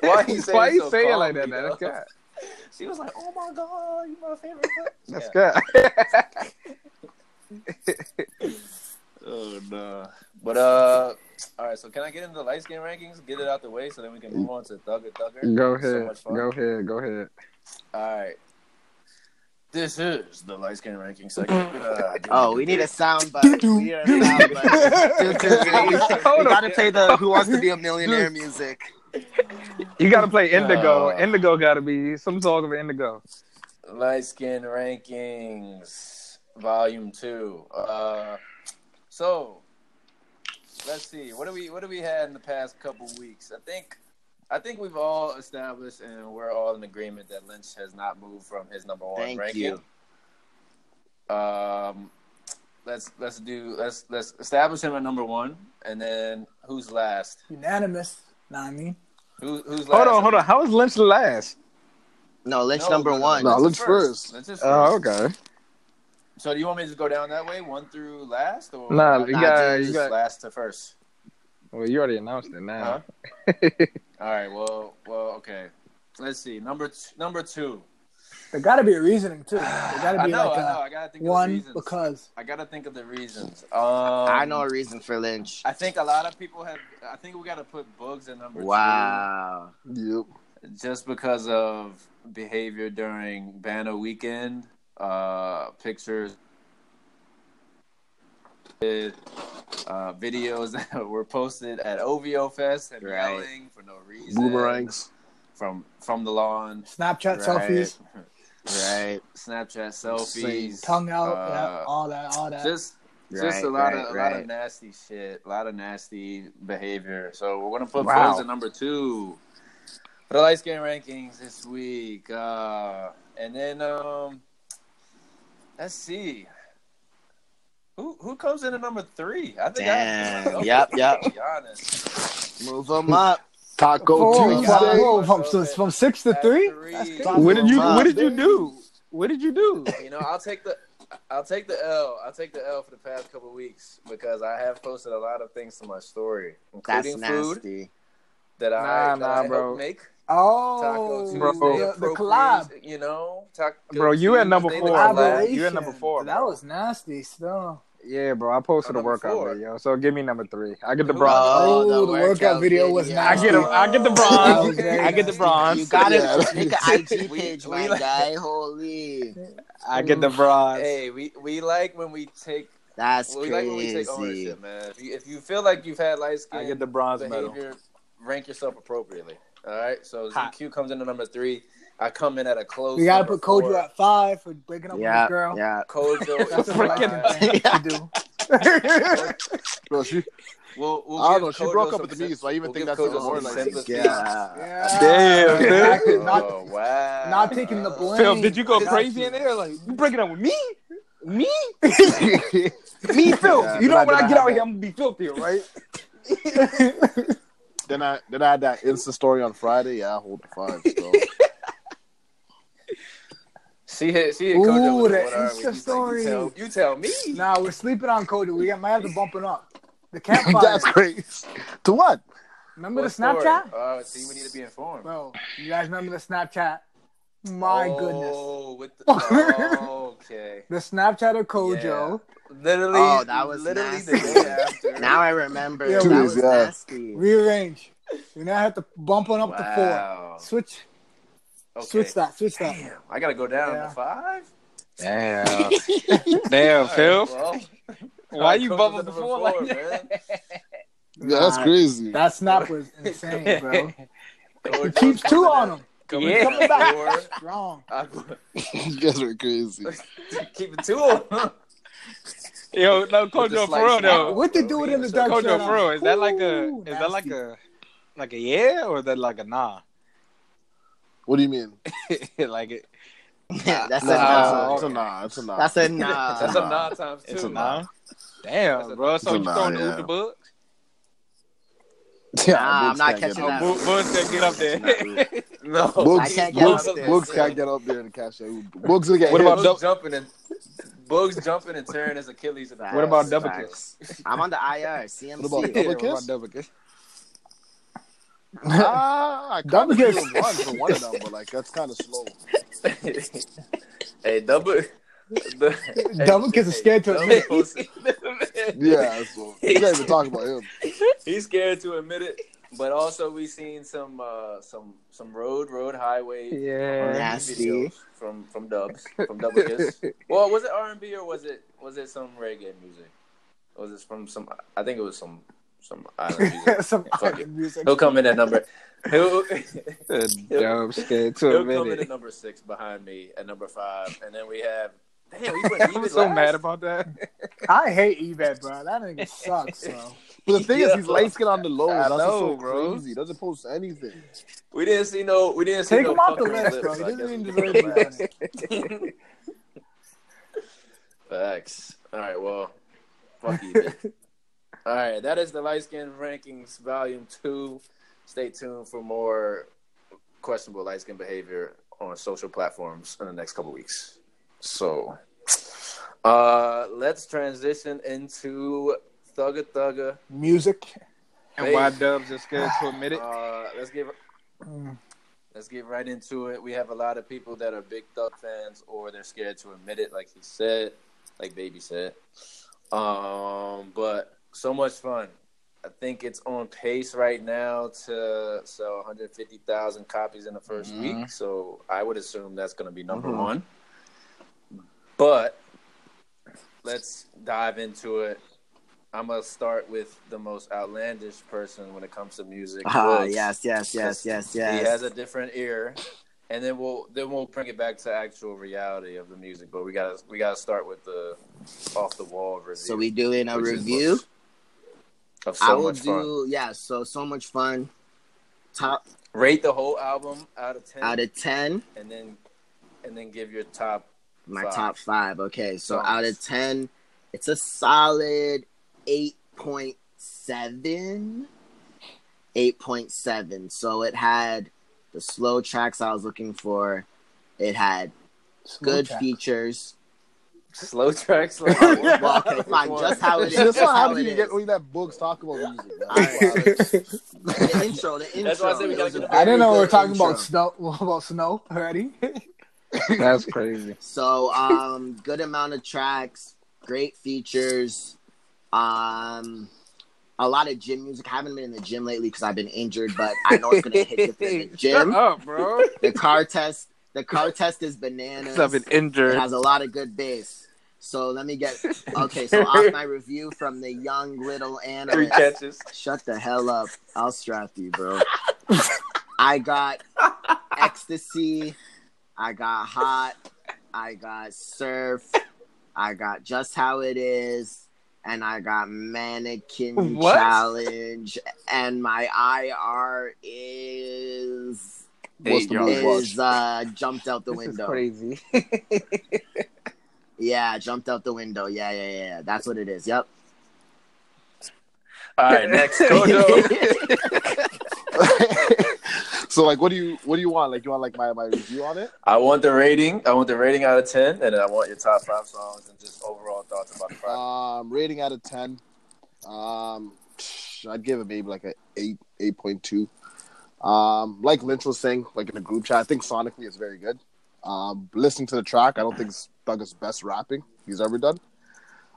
C: Why he saying
D: Why
C: it
D: you
C: so
D: say it like that? man? That's
C: though?
D: Cap. [laughs]
C: She was like, "Oh my god, you my favorite."
D: That's
C: Yeah.
D: Cap. [laughs]
C: Oh no. But uh, all right. So can I get into the light skin rankings? Get it out the way, so then we can move on to Thugger Thugger.
D: Go
C: So
D: ahead.
C: much fun.
D: Go ahead. Go ahead.
C: All right. This is the light skin ranking segment. Uh,
G: Oh, [laughs] we need a sound bite. We need a sound bite. we
D: Hold
G: gotta play the Who Wants to Be a Millionaire [laughs] music.
D: You gotta play Indigo.
C: Uh,
D: Indigo gotta be some sort of Indigo.
C: light skin rankings, volume two. Uh, so let's see. What do we what do we had in the past couple weeks? I think I think we've all established and we're all in agreement that Lynch has not moved from his number one
G: Thank
C: ranking. Um, let's let's do let's let's establish him at number one, and then who's last?
E: Unanimous. Nah, I mean,
C: Who, who's last?
D: Hold on, hold on. How is Lynch last?
G: No, Lynch
C: No,
G: number
C: no, no,
G: one.
F: No,
C: Lynch
F: Lynch
C: is
F: first.
C: Lynch is
D: Oh, okay.
C: So do you want me to just go down that way, one through last, or
D: Nah,
C: Nah,
D: you
C: nah,
D: got-
C: just
D: you got-
C: last to first?
D: Well, you already announced it now. [laughs]
C: All right. Well, well, okay. Let's see. Number two, number two.
E: there got to be a reasoning too. There [sighs] got to
C: I
E: be
C: know.
E: like
C: I know.
E: a
C: I gotta think of the
E: one
C: reasons.
E: because
C: I gotta think of the reasons. Um,
G: I know a reason for Lynch.
C: I think a lot of people have. I think we gotta put Bugs at number
G: Wow.
F: Yep.
C: just because of behavior during Caribana weekend. Uh, pictures. Uh, videos [laughs] that were posted at OVO Fest and
G: Right.
C: yelling for no reason.
F: Boomerangs.
C: from from the lawn.
E: Snapchat
C: Right.
E: selfies, [laughs]
G: Right.
C: Snapchat selfies,
E: tongue out,
C: uh,
E: yeah, all that, all that.
C: just just
G: Right,
C: a lot
G: right,
C: of a lot of nasty shit, a lot of nasty behavior. So we're gonna put
D: Wow.
C: Bugs at number two for the light skin rankings this week, uh, and then um, let's see. Who, who comes in at number three? I think
G: Damn.
C: I,
G: Yep, yep.
C: To be honest.
G: Move them up.
F: Taco
E: Whoa,
F: Tuesday.
E: whoa, from, from, from six to three.
C: three.
D: What did you
G: Mom.
D: What did you do? What did you do?
C: You know, I'll take the I'll take the L. I'll take the L for the past couple of weeks because I have posted a lot of things to my story,
G: That's
C: including food that I,
D: Nah,
C: that
D: nah,
C: I
D: bro.
C: make.
E: Oh,
C: Taco Tuesday,
D: Bro.
E: the, the collab.
C: You know, Taco
D: Bro, you at number four,
C: collab.
D: bro. You at number four,
E: That
D: bro.
E: was nasty. Still.
D: Yeah, bro. I posted a workout
C: four.
D: video, so give me number three. I get the bronze.
E: Oh,
G: the
E: the workout video was
D: I get a, I get the bronze.
E: was [laughs]
D: I get the bronze.
G: You gotta
F: Yeah. [laughs]
G: make an [laughs] IG
C: We-
G: page,
C: we
G: my
C: like-
G: guy. Holy,
D: I get the bronze.
C: Hey, we, we like when we take
G: that's
C: we like when we take
G: crazy.
C: ownership, man. If you, if you feel like you've had light skin
D: I get the bronze medal.
C: rank yourself appropriately. All right. So
D: Hot.
C: ZQ comes in at number three. I come in at a close.
E: We gotta put Kojo
C: four.
E: at five for breaking up
G: Yeah,
E: with his girl.
G: yeah.
C: Kojo. [laughs]
E: That's
C: is
E: a freaking thing
G: Yeah.
E: to do.
F: Bro, she,
C: We'll, we'll
F: I don't
C: give
F: know, she
C: Kojo
F: broke up with me, so I even
C: we'll
F: think that's
C: Kojo
F: even more
C: some
F: like-
C: sympathy.
G: Yeah.
E: Yeah.
D: Damn,
E: Exactly. Not,
C: Oh, wow.
E: not taking the blame.
D: Phil, did you go crazy in there? Like you breaking up with me? Me? [laughs] Me, Phil.
F: Yeah,
D: you know
F: I-
D: when I
F: I
D: get
F: had
D: out here. I'm gonna be filthy, right? [laughs]
F: then I then I had that Insta story on Friday. Yeah, I hold the five. So.
C: She hit. She hit
E: Ooh,
C: Kojo
E: the
C: the what are we?
E: Insta
C: He's like,
E: story.
C: You tell, you tell me.
E: Nah, we're sleeping on Kojo. We might have to bump it up. The [laughs] campfire.
F: That's crazy. To what?
E: Remember
C: What
E: the Snapchat?
C: story? Uh, see, we need to be informed.
E: Bro, you guys remember the Snapchat? My goodness.
C: Oh, with the, oh, [laughs] okay.
E: The Snapchat of Kojo.
C: Literally.
G: Oh, that was
C: literally
G: nasty.
C: the day after.
G: Now I remember.
E: Yeah,
G: that was
F: yeah.
G: nasty.
E: Rearrange. We now have to bump on up to four. Switch
C: Okay.
E: switch that. Switch that.
C: Damn, I gotta go down
E: Yeah.
C: to five.
D: Damn. Damn, [laughs] Phil.
C: All right, [laughs] well, [laughs]
D: Why you
C: Kojo's
D: bumping
C: at number
D: before like
C: man?
D: that?
F: Yeah, that's
E: Nah,
F: crazy.
E: That snap was insane, bro.
C: Kojo's
E: He keeps two on
C: at-
E: him.
C: coming
D: Yeah.
E: Coming back.
C: four.
E: Strong.
F: You guys are crazy.
C: Keep it two on him.
D: Yo, no,
C: With the
D: Kojo, for
C: slight
D: real though.
E: What to do it in the dark
D: Kojo,
E: side?
D: for real, is that like a,
E: Ooh,
D: is that like a, like a yeah, or is that like a nah?
F: What do you mean? [laughs]
D: like it, [laughs]
G: that's
F: Nah,
G: a nah.
F: it's a nah. It's a nah.
G: That's a nah. [laughs]
C: That's a nine times two.
D: it's a
F: nah.
D: nah. Damn,
C: a-
D: bro. So
F: it's
D: you
F: nah,
D: throwing the
F: yeah.
D: hoop the book?
F: yeah,
G: Nah, I'm not catching
F: up.
G: that.
D: Oh, Bugs can get up there.
C: No,
F: Boogs,
G: I can't get
F: Boogs,
G: up there.
F: Boogs can't get up there and catch that. Boogs gonna get
D: What
F: hit.
D: about
C: Bugs
D: dou-
C: jumping and Bugs jumping and tearing his Achilles in the
D: What about double
G: Facts. I'm on the IR. CMC.
F: What about double
D: what
F: kiss?
D: About?
F: Ah, I [laughs]
E: Double
F: kind of
E: kiss.
F: one for one of them, but like that's kind of slow. [laughs]
C: hey, double. The, [laughs]
E: Double kiss is scared to admit.
C: posted-
F: Yeah, so we can't even talk about him.
C: He's scared to admit it, but also we seen some uh, some some road road highway
D: Yeah.
G: Nasty.
C: from from Dubs from Double Kiss. well, was it R and B or was it was it some reggae music? Was it from some? I think it was some some island music. [laughs]
E: Some
C: Fuck it.
E: island music.
C: He'll come in at number. [laughs] He'll,
D: Dope, scared to
C: he'll come in at number six behind me at number five, and then we have. Damn, we [laughs] went
D: I'm so
C: last.
D: mad about that.
E: I hate Ebed, bro. That nigga sucks, bro.
F: But the thing is, he's light skin on the low.
D: I
F: That's
D: know,
F: so
D: bro.
F: crazy. He doesn't post anything.
C: We didn't see no. We didn't see
E: Take
C: no
E: him off the
C: fucking
E: list, bro. He
C: so I
E: doesn't even
C: we
E: deserve
C: did
E: to it.
C: Facts. All right. Well, fuck you. All right. That is the light skin rankings, volume two. Stay tuned for more questionable light skin behavior on social platforms in the next couple weeks. So, uh, let's transition into Thugga Thugga.
E: Music.
D: And why Dubs is scared to admit it?
C: Uh, let's give. Let's get right into it. We have a lot of people that are big Thug fans, or they're scared to admit it, like he said, like Baby said. Um, but so much fun. I think it's on pace right now to sell 150,000 copies in the 1st
D: Mhm.
C: week. So I would assume that's going to be number
F: Mhm.
C: one. But let's dive into it. I'm gonna start with the most outlandish person when it comes to music.
G: Ah,
C: Woods.
G: yes, yes, [laughs] yes, yes,
C: He has a different ear, and then we'll then we'll bring it back to actual reality of the music. But we gotta we gotta start with the off the wall review.
G: so we doing a
C: is
G: review.
C: of so
G: I will
C: much fun.
G: do yeah. So so much fun. Top
C: Rate the whole album out of ten,
G: out of ten.
C: and then and then give your top.
G: My
C: Five.
G: top five. Okay, so
C: Songs.
G: out of ten, it's a solid eight point seven. Eight point seven. So it had the slow tracks I was looking for. It had
E: Slow
G: good
E: track.
G: features.
C: Slow tracks. Like,
G: Well, okay, fine. Just how it is.
F: See, that's
G: Just
F: what
G: how
F: happens when you
G: is.
F: get when you let books talk about music. man. [laughs]
G: The intro, the intro.
C: That's why I said we gotta
G: was a
C: get the-
E: I didn't know we were talking
G: intro.
E: about snow [laughs] about snow already. [laughs]
D: That's crazy.
G: So, um, good amount of tracks, great features, um, a lot of gym music. I haven't been in the gym lately because I've been injured, but I know it's gonna hit the, the gym.
D: Shut up, bro.
G: The car test, the car test is bananas.
D: I've been
G: It has a lot of good bass. So let me get [laughs] okay. So off my review from the young little
C: three catches.
G: Shut the hell up. I'll strap you, bro. I got [laughs] ecstasy. I got hot. I got surf. I got just how it is. And I got mannequin
D: What?
G: challenge. And my IR is
F: What's the
C: Hey,
G: is uh jumped out the
D: This is
G: window.
D: crazy. [laughs]
G: Yeah, jumped out the window. Yeah, yeah, yeah. That's what it is. Yep.
C: All right, next. Kojo. [laughs] [laughs]
F: so like, what do you what do you want? Like, you want like my my review on it?
C: I want the rating. I want the rating out of ten, and I want your top five songs and just overall thoughts about the project.
F: Um, rating out of ten. Um, I'd give it maybe like a eight eight point two. Um, like Lynch was saying, like in the group chat, I think sonically it's very good. Um, listening to the track, I don't think it's Thug's best rapping he's ever done.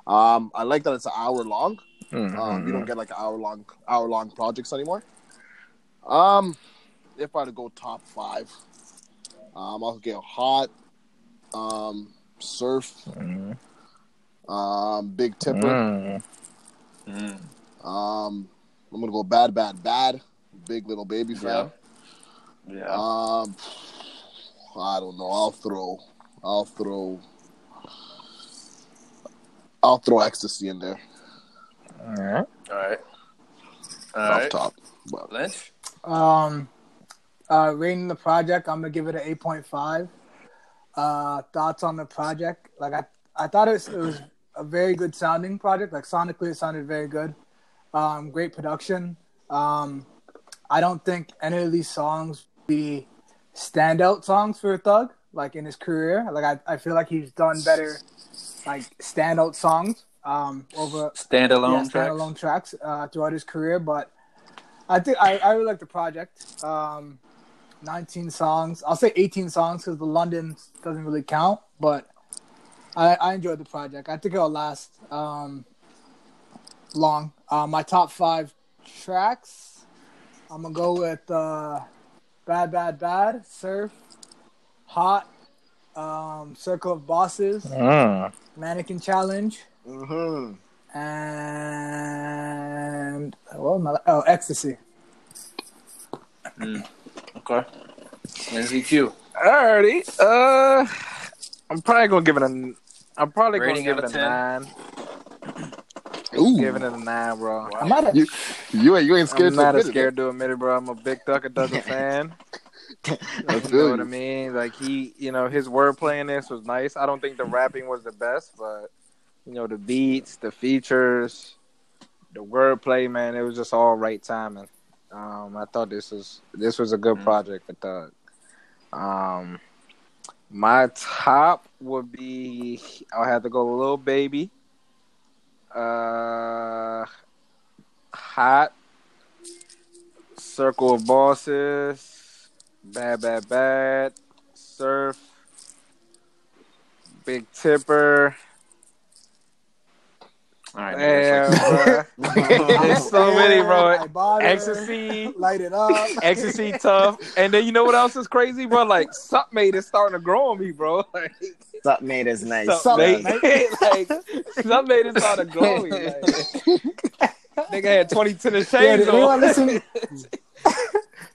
F: Um, I like that it's an hour long.
D: Mm-hmm.
F: Um, you don't get like an hour long hour long projects anymore. Um, if I had to go top five, um, I'll get hot, um, surf,
D: Mm.
F: um, big tipper.
D: Mm.
C: Mm.
F: Um, I'm gonna go bad, bad, bad. Big little baby fan.
C: Yeah.
F: Um, I don't know. I'll throw. I'll throw. I'll throw ecstasy in there
D: All right.
C: All right. All
F: off
C: right.
F: top. But
C: Lynch.
E: Um, uh, rating the project, I'm gonna give it an eight point five. Uh, thoughts on the project? Like I, I thought it was, it was a very good sounding project. Like sonically, it sounded very good. Um, great production. Um, I don't think any of these songs be standout songs for Thug. Like in his career, like I, I feel like he's done better, like standout songs. Um, over
C: Standalone
E: yeah,
C: tracks.
E: standalone tracks uh, throughout his career. But I think I, I really like the project. Um, 19 songs. I'll say 18 songs because the London doesn't really count. But I, I enjoyed the project. I think it'll last um, long. Uh, my top five tracks. I'm gonna go with uh, "Bad Bad Bad," "Surf," "Hot," um, "Circle of Bosses,"
D: Mm.
E: "Mannequin Challenge."
G: Mm-hmm.
E: and what am I, oh ecstasy.
C: Okay. NZQ.
D: Alrighty. Uh, I'm probably gonna give it a. I'm probably
C: Rating
D: gonna give it a
C: 10?
D: nine.
F: Ooh,
D: Giving it a nine, bro.
E: I'm not a,
F: you you ain't you ain't scared
D: I'm
F: to
D: not
F: admit it,
D: scared to admit it, bro. I'm a big Thugger Thugger [laughs] fan.
F: I
D: You
F: feel
D: know what I mean? Like he, you know, his wordplay in this was nice. I don't think the rapping was the best, but you know, the beats, the features, the wordplay, man, it was just all right timing. Um, I thought this was this was a good
C: Mm.
D: project for Thug. Um, my top would be I'll have to go little baby. Uh, hot. Circle of bosses. Bad, bad, bad. Surf. Big tipper.
C: All right.
D: Damn,
C: man.
D: bruh. [laughs] There's so many, bro.
E: I
D: Ecstasy.
E: light it up. [laughs]
D: Ecstasy tough. And then you know what else is crazy, bro? Like something made it starting to grow on me, bro. [laughs] Like
G: Something made is nice.
D: something
E: Something
D: made, like something made it start to grow on me. Like, nigga had twenty tennis
E: Yeah,
D: chains
E: did
D: on.
E: listen?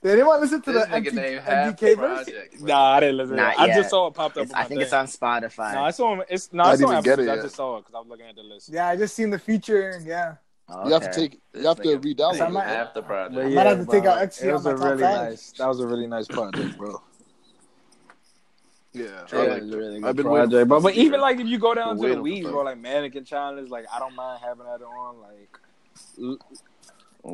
E: Did anyone listen to
C: This
E: the
C: nigga
E: MT,
C: named half the
E: MGK verse?
C: project. bro.
D: Nah, I didn't listen. to
G: Not
D: it. I just saw it popped up.
G: It's-
D: on my
G: I think
D: thing.
G: it's on Spotify.
D: No, I saw him. It's no,
F: I
D: I
F: didn't
D: saw
F: get it
D: I just saw it because I was looking at the list.
E: Yeah, I just seen the feature. Yeah,
G: Oh,
F: You have to take you have to
C: Nigga
F: re-download.
E: So I might-
F: it.
C: half the project.
E: I might have to take out XC
D: It was a really nice. That was a really nice project, bro.
F: Yeah,
D: Yeah,
F: I
D: it
F: like
D: was
F: it.
D: a really
F: I've been waiting
D: project,
F: for
D: bro. But even like if you go down to the weeds, bro, like mannequin challenges, like I don't mind having that on. Like, l-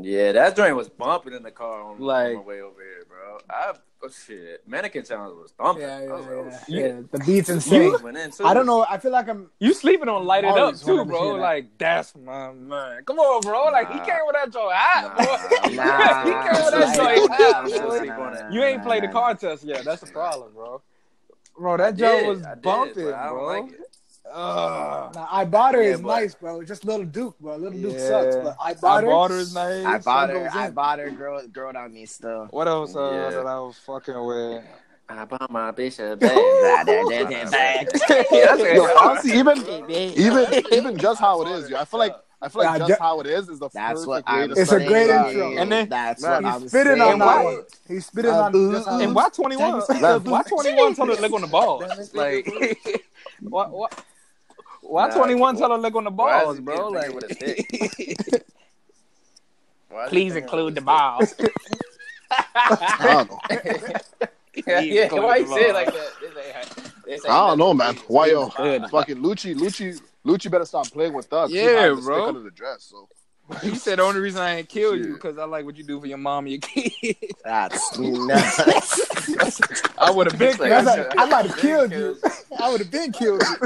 C: Yeah, that joint was bumping in the car on,
D: Like-
C: on my way over here, bro. I oh, shit, Mannequin Challenge was thumping.
E: Yeah,
C: I
E: yeah,
C: like, oh,
E: yeah.
C: shit.
E: yeah. The beat's and [laughs]
C: Went in, too.
E: I don't know. I feel like I'm.
D: You sleeping on light it up too, bro.
E: that.
D: Like that's my man. Come on, bro. Like he came with that joint hot, bro. [laughs]
G: Nah,
D: he came with that
C: nah,
D: joint
C: nah,
D: hot,
C: nah,
D: bro.
C: nah, nah,
D: You ain't
G: nah,
D: played the
G: nah.
D: contest yet. That's the problem, bro. Bro, that joint was
C: I did,
D: bumping,
C: I don't
D: bro.
C: Like it.
D: Ugh.
E: I bought her
C: Yeah,
E: is
C: but-
E: nice, bro. Just little Duke, bro. Little Duke
D: Yeah.
E: sucks, but I
D: I
E: bought her.
D: is nice.
G: I bought her. I bought her. Girl, girl on me still.
D: What else uh,
C: Yeah.
D: that I was fucking with?
C: I bought my bitch a [laughs] bag.
G: bad, bad, [laughs]
F: Yo, honestly, even even [laughs] even just how it is, yo, I feel like I feel like
E: Yeah,
F: just how it is is the
G: That's
F: perfect
G: what
F: way
G: I'm
E: It's a great
F: it.
E: intro.
D: And then-
G: that's
F: Man,
G: what
F: he's
G: I'm
E: spitting
G: saying.
E: on
D: And
E: that one. He's spitting
F: Uh,
E: on just how
D: And why twenty one?
F: Nah.
D: Why twenty one tell her to lick on the balls? Like, why? Why, why
C: Nah,
D: twenty one tell her to lick on the
C: Why is
D: balls,
C: he
D: bro? Like,
C: with a [laughs] Why
D: please include the
C: a
D: balls. [laughs]
F: I don't know.
C: Yeah, yeah. Why you
D: the
C: say it like that? This ain't-
F: I don't know, man.
C: nothing.
F: Why yo?
D: Good.
F: Fucking Lucci, Lucci, Lucci better stop playing with thugs. He
D: Yeah,
F: had to stick
D: bro.
F: Under the dress, so
D: He said the only reason I ain't kill you because I like what you do for your mom and your kids. [laughs]
G: That's [laughs] nuts.
D: I would have been
C: Like,
E: That's
C: I
E: like,
C: said,
E: I might have [laughs]
C: been
E: killed you. I would have been killed you.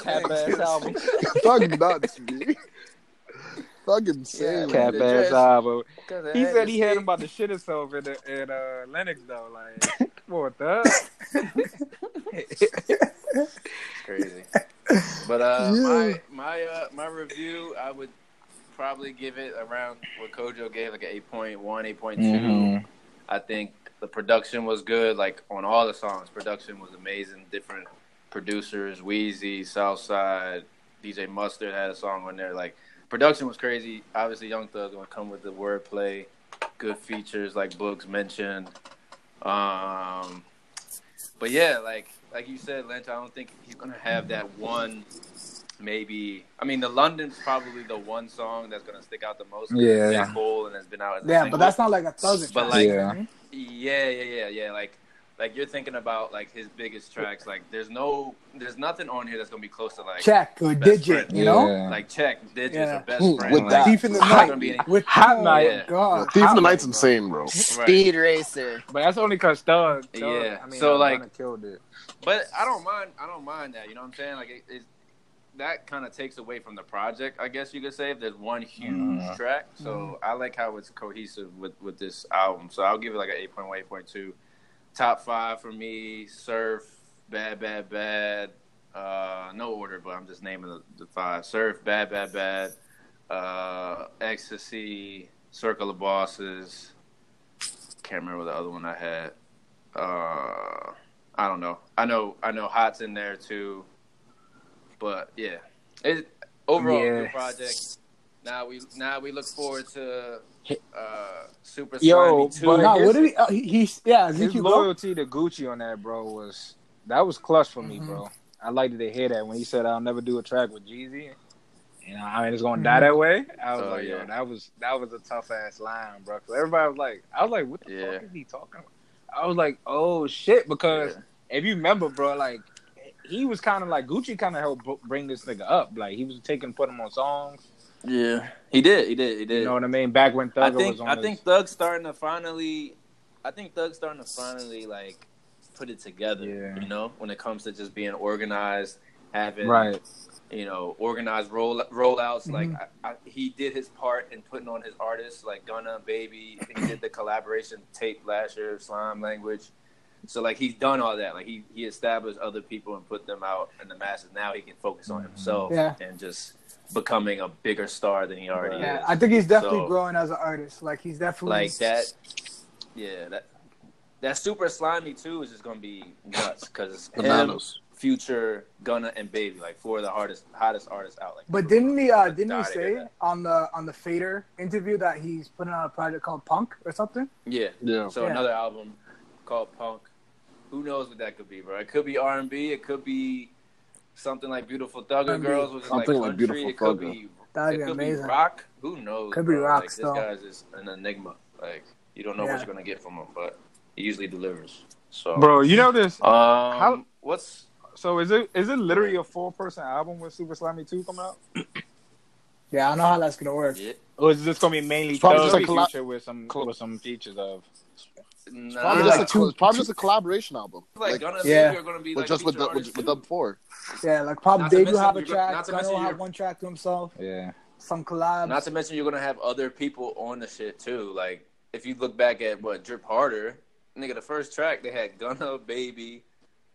D: cap ass album.
F: thug nuts, B. Thug insane.
C: Yeah,
D: Cap ass album. He said he had him about to shit himself in, the, in uh, Lenox though. Like, what the?
C: crazy. But uh,
E: Yeah.
C: my my uh, my review, I would probably give it around what Kojo gave, like an 8.1, 8.2.
D: Mhm.
C: I think the production was good, like on all the songs. Production was amazing. Different producers, Wheezy, Southside, DJ Mustard had a song on there. Like production was crazy. Obviously, Young Thug gonna come with the wordplay, good features like Books mentioned. Um, but yeah, like like you said, Lynch, I don't think he's gonna have that one. Maybe I mean the London's probably the one song that's gonna stick out the most.
D: Yeah.
C: it's J. Cole and has been out as
E: Yeah,
C: single.
E: but that's not like a thousand.
C: But
E: track.
C: like-
D: Yeah.
C: Yeah, yeah, yeah, yeah. Like, like you're thinking about like his biggest tracks. Like, there's no, there's nothing on here that's gonna be close to like
E: check or digit,
C: friend.
E: you know?
D: Yeah.
C: like check digits
E: Yeah.
C: or best
F: Ooh,
C: friend.
F: with
C: like,
F: that.
E: Thief in the night.
C: gonna any-
E: With
D: Hot
E: oh
D: night.
E: my God.
F: Thief in the
D: Hot
F: Night's
D: Night,
F: insane, bro.
C: Right.
G: Speed racer.
D: But that's only because Thug. Thug
C: Yeah.
D: I mean,
C: So,
D: uh,
C: like-
D: Gunna killed it.
C: But I don't mind. I don't mind that. You know what I'm saying? Like, it, it that kind of takes away from the project. I guess you could say if there's one huge
D: Mhm.
C: track. So I like how it's cohesive with with this album. So I'll give it like an 8.1, 8.2. Top five for me: Surf, Bad, Bad, Bad. Uh, no order, but I'm just naming the, the five: Surf, Bad, Bad, Bad. Uh, Ecstasy, Circle of Bosses. Can't remember the other one I had. Uh, I don't know. I know. I know. Hot's in there too. But yeah, it overall
D: Yeah.
C: good project. Now we now we look forward to uh, Super
D: Yo,
C: Slimey two.
D: but
E: Nah, what did he? Uh, he, he yeah,
D: His
E: Ezekiel go?
D: loyalty to Gucci on that, bro, was that was clutch for me,
E: Mhm.
D: bro. I liked to hear that when he said I'll never do a track with Jeezy. You know, I mean, it's gonna die that way. I was
C: Oh,
D: like,
C: yeah.
D: yo, that was that was a tough ass line, bro. 'Cause everybody was like, I was like, what the
C: Yeah.
D: fuck is he talking? about? I was like, oh shit, because
C: Yeah.
D: if you remember, bro, like he was kind of like Gucci, kind of helped br- bring this nigga up. Like he was taking, put him on songs.
C: Yeah, he did. He did. He did.
D: You know what I mean? Back when
C: I think
D: was on.
C: I
D: his-
C: think Thug's starting to finally. I think Thug's starting to finally like put it together.
D: Yeah.
C: You know, when it comes to just being organized, having
D: right.
C: you know organized roll rollouts.
E: Mhm.
C: Like I, I, he did his part in putting on his artists like Gunna, Baby. He did the collaboration tape last year, Slime Language. So like he's done all that. Like he he established other people and put them out in the masses. Now he can focus on himself
E: Yeah.
C: and just becoming a bigger star than he already
E: Yeah,
C: is.
E: I think he's definitely
C: So-
E: growing as an artist. Like he's definitely
C: like that. Yeah, that that super Slimey too is just gonna be nuts because him,
F: Bananas.
C: Future, Gunna, and Baby like four of the hardest hottest artists out. Like,
E: But didn't he? Uh, didn't he say on the on the Fader interview that he's putting out a project called Punk or something?
C: Yeah.
F: Yeah.
C: So
E: Yeah.
C: another album called Punk. Who knows what that could be, bro? It could be R and B. It could be something like Beautiful Thugger
E: R&B.
C: Girls, which is like
F: Something like
C: country.
F: Beautiful
C: it could
F: Thugger.
C: be.
E: That'd
C: it
E: be
C: could
E: amazing.
C: be rock. Who knows?
E: Could be
C: bro?
E: rock
C: Like. This guy's just an enigma. Like you don't know
E: Yeah.
C: what you're gonna get from him, but he usually delivers. So,
D: Bro, you know this.
C: Um,
D: How-
C: what's
D: So is it is it literally a four person album with Super Slimey two coming out?
E: Yeah, I know how that's gonna work.
C: Yeah.
D: Or is this gonna be mainly
F: probably
D: Thug
F: just like colla-
D: feature with some
F: coll-
D: with some features of?
C: Nah,
F: Probably,
E: like
F: just, a,
E: two-
F: it's probably just a collaboration album.
C: like,
F: Like,
C: Gunna and
E: Yeah.
C: Baby are gonna be like
F: just with the with, with
C: too.
F: them four.
E: Yeah, like probably
C: Not to
E: Dave have a
C: you're go-
E: track.
C: not to
E: Gunna
C: mention
E: will have
C: you're-
E: one track to himself.
D: Yeah.
E: Some collabs.
C: Not to mention you're gonna have other people on the shit too. Like if you look back at what Drip Harder, nigga, the first track they had Gunna, Baby,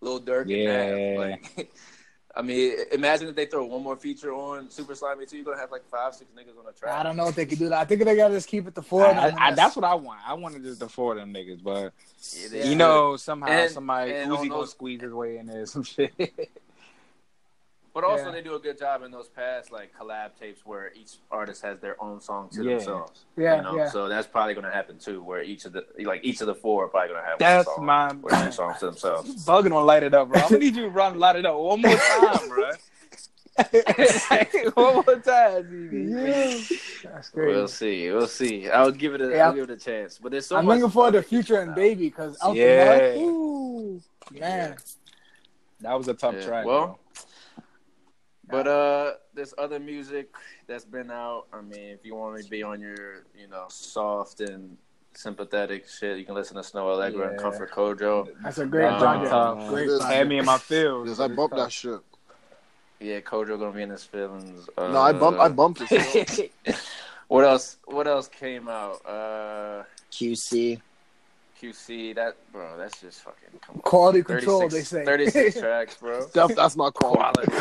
C: Lil Durk,
D: Yeah.
C: and Nav. Like, [laughs] I mean, imagine if they throw one more feature on Super Slimey 2, you're gonna have like five, six niggas on a track.
E: I don't know if they could do that. I think they gotta just keep it to four.
D: I,
E: and then
D: I,
E: just-
D: that's what I want. I wanted just the four of them niggas, but
C: Yeah,
D: you know somehow
C: And-
D: somebody
C: and
D: Uzi gonna squeeze his way in there some [laughs] shit.
C: But also
E: Yeah.
C: they do a good job in those past like collab tapes where each artist has their own song to
D: Yeah.
C: themselves.
E: Yeah,
C: you know?
E: yeah.
C: So that's probably gonna happen too, where each of the like each of the four are probably gonna have
D: That's
C: one song
D: my-
C: their songs to themselves. [laughs]
D: Bugging on light it up, bro. I'm gonna need you to run light it up one more time, bro. [laughs] [laughs] one more time, DB.
E: That's great.
C: We'll see. We'll see. I'll give it a.
E: Yeah.
C: will give it a chance. But there's so
E: I'm
C: much
E: looking forward to Future and
C: now.
E: Baby because
D: Yeah.
E: John, ooh, man.
D: That was a tough
C: Yeah,
D: track.
C: well,
D: bro.
C: But uh, there's other music that's been out. I mean, if you want to be on your, you know, soft and sympathetic shit, you can listen to Snoh Aalegra and Comfort Kojo.
E: That's a great
C: Um,
E: project.
D: tough.
E: Great
F: It is.
E: project.
D: had me in my feels.
F: Because I bumped that shit.
C: Yeah, Kojo gonna be in his feelings. Uh,
F: No, I bumped. I bumped it. [laughs]
C: what else? What else came out? Uh,
G: QC.
C: QC. That bro. That's just fucking come on.
E: Quality control, they say.
C: 36 [laughs] tracks, bro.
F: That- that's not quality.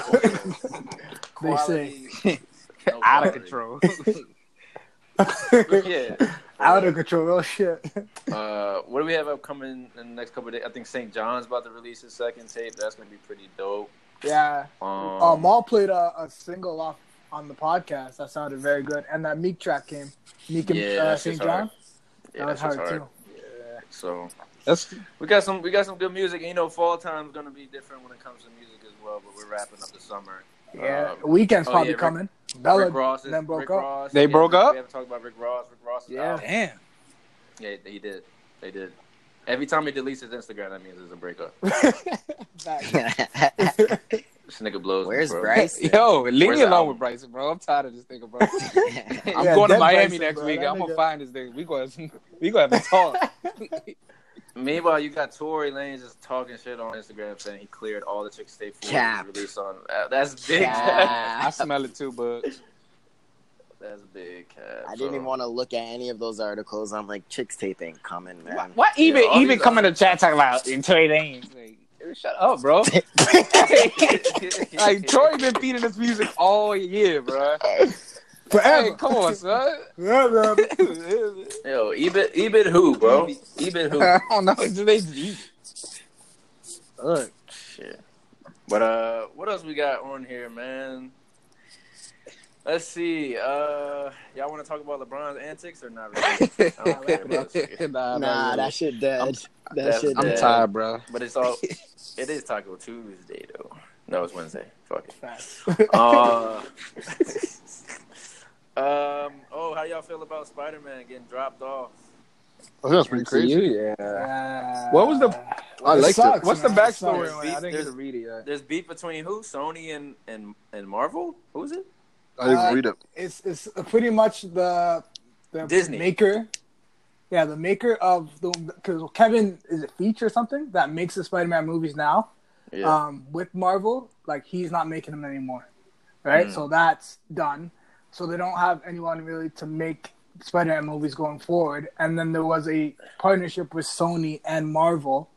C: Quality. [laughs]
E: They say. [laughs]
C: No
D: Out of control.
C: yeah.
E: Out of control, real shit.
C: Uh, what do we have upcoming in the next couple of days? I think St. John's about to release his second tape. That's gonna be pretty dope.
E: Yeah.
C: Um,
E: Uh, Maul played a, a single off on the podcast that sounded very good, and that Meek track came. Meek and
C: Yeah,
E: uh, St.
C: just.
E: John.
C: yeah,
E: that was hard,
C: hard.
E: too.
C: So
D: That's
C: we got some we got some good music. And, you know, fall time's gonna be different when it comes to music as well. But we're wrapping up the summer.
E: Yeah,
C: Um,
E: Weeknd's
C: oh,
E: probably
C: yeah, Rick-
E: coming. Bella
C: Rick Ross is,
E: then broke
C: Rick
E: up.
C: Ross,
D: They
C: yeah,
D: broke up?
C: We haven't talked about Rick Ross. Rick Ross is
E: Yeah.
C: out.
D: damn.
C: Yeah, he did. They did. Every time he deletes his Instagram, that means it's a breakup. [laughs] [laughs]
E: Facts.
C: This nigga blows.
G: Where's
C: bro.
G: Bryce? [laughs]
D: Yo, leave
C: Where's
D: me alone with Bryson, bro. I'm tired of this nigga, bro. [laughs] I'm
E: Yeah,
D: going to Miami
E: Bryson,
D: next
E: bro.
D: week.
E: That
D: I'm gonna find this nigga. We going we gonna have to talk. [laughs]
C: Meanwhile, you got Tory Lanez just talking shit on Instagram saying he cleared all the Chick State food
G: Cap.
C: released on. Uh, that's big.
D: I smell it too, but
C: that's big. Cap.
G: I didn't
C: So-
G: even want to look at any of those articles. I'm like, Chixtape ain't coming, man.
D: why even
C: Yeah, all
D: even
C: these
D: come in
C: are-
D: the chat talking about Tory Lanez? Like, shut up, bro. [laughs] [laughs] like Troy been [laughs] feeding this music all year, bro.
E: Forever.
D: Hey, come on, son.
E: Forever.
C: Yo, Ebit, Ebit who, bro? Ebit who?
D: I don't know. It's just-
C: Look, shit. But uh, what else we got on here, man? Let's see. Uh, y'all want to talk about LeBron's antics or not really? [laughs] I don't care about it. [laughs]
D: nah,
G: Nah,
D: nah,
G: that shit dead. that
C: that's-
G: shit
D: I'm
G: dead.
D: tired, bro.
C: But it's all. [laughs] It is Taco Tuesday though. No, it's Wednesday. Fuck it. Uh, um. Oh, how y'all feel about Spider Man getting dropped off?
F: I think that's pretty crazy.
D: Yeah.
E: Yeah.
D: What was the-
F: I liked it.
D: What's the
E: man. It
D: backstory
E: sucks.
D: on? I didn't get
C: There's-
D: to read it yet.
C: There's beef between who? Sony and and and Marvel. Who is it?
F: I didn't
E: Uh,
F: read it.
E: It's it's pretty much the the
C: Disney.
E: maker. Yeah, the maker of the because Kevin is it Feige or something that makes the Spider-Man movies now.
C: Yeah.
E: Um, with Marvel, like he's not making them anymore, right?
C: Mm.
E: So that's done. So they don't have anyone really to make Spider-Man movies going forward. And then there was a partnership with Sony and Marvel,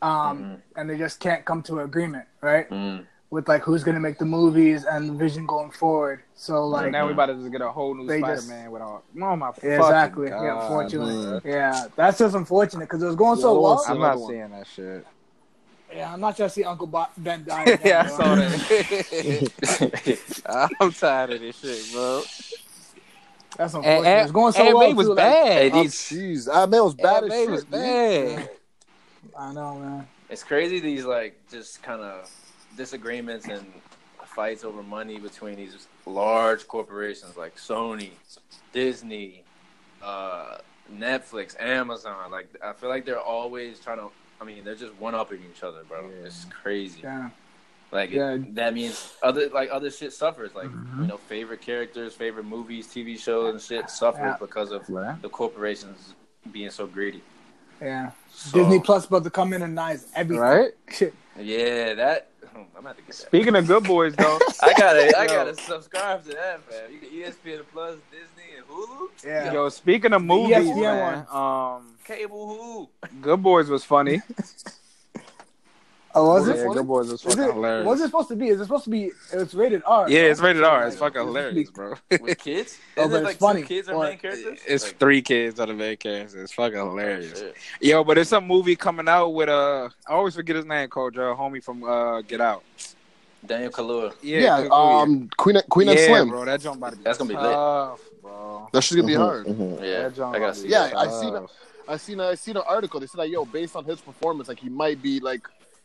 E: um, and they just can't come to an agreement, right?
C: Mm.
E: With like who's gonna make the movies and the vision going forward. So
D: Like
E: like
D: now we about to just get a whole new Spider Man with all. Oh my
E: Yeah,
D: fucking
E: exactly.
D: God,
E: yeah, unfortunately.
D: man.
E: Yeah, that's just unfortunate because it was going
F: Yeah,
E: so
F: I
E: well.
D: I'm not
F: one.
D: seeing that shit.
E: Yeah, I'm not trying to see Uncle Bo- Ben die. Again, [laughs]
D: yeah, I saw that. [laughs] [laughs] I'm tired of this shit, bro.
E: That's
D: And,
E: unfortunate.
D: and,
E: it's going so
D: and
E: well.
D: May was
E: too, like-
D: bad.
C: Hey,
F: Oh,
C: these-
F: jeez, that man was bad
D: Aunt
F: as
D: May
F: shit.
D: was bad.
E: I know, man.
C: It's crazy these like just kind of disagreements and fights over money between these large corporations like Sony, Disney, uh, Netflix, Amazon. Like I feel like they're always trying to. I mean, they're just one upping each other, bro.
D: Yeah.
C: It's crazy.
E: Yeah.
C: Like it-
E: Yeah.
C: that means other like other shit suffers. Like
E: Mm-hmm.
C: you know, favorite characters, favorite movies, TV shows, and shit suffers
E: Yeah.
C: because of
D: Right.
C: the corporations being so greedy.
E: Yeah.
C: So,
E: Disney Plus about to come in and nice everything.
D: Right. [laughs]
C: Yeah, that [laughs] I'm gonna get that.
D: Speaking of good boys, though, [laughs]
C: I gotta, I gotta subscribe to that, man. You get E ESPN Plus, Disney, and Hulu.
E: Yeah.
D: yo, speaking of movies,
E: ESPN
D: man, um,
C: Cable Hulu.
D: Good Boys was funny. [laughs]
E: Oh, was
D: yeah,
E: it?
D: Good Boys was
E: Is
D: fucking
E: it
D: hilarious.
E: what's it supposed to be? Is it supposed to be? It's rated R.
D: yeah, it's rated R. It's fucking
E: it's supposed to
D: hilarious, bro. [laughs]
C: With kids?
E: Oh,
C: Is
E: but
C: it
E: it's
C: like
E: funny.
C: two kids are
E: Or-
C: main characters?
D: It's
C: Like-
D: three kids that are the main characters. It's fucking hilarious.
C: Shit.
D: Yo, but it's a movie coming out with uh, I always forget his name, Kojo, homie from uh, Get Out.
C: Daniel Kaluuya.
F: Yeah,
D: Kaluuya.
F: um, Queen Queen and
D: yeah,
F: Slim.
D: bro, that jump about to be
C: That's gonna be lit.
D: tough, bro.
F: That shit's gonna be
G: Mhm,
F: hard.
G: mhm.
C: Yeah,
D: That
C: I gotta see.
F: Yeah,
C: that.
F: I seen. I seen a, I seen an article. They said like, yo, based on his performance, like he might be like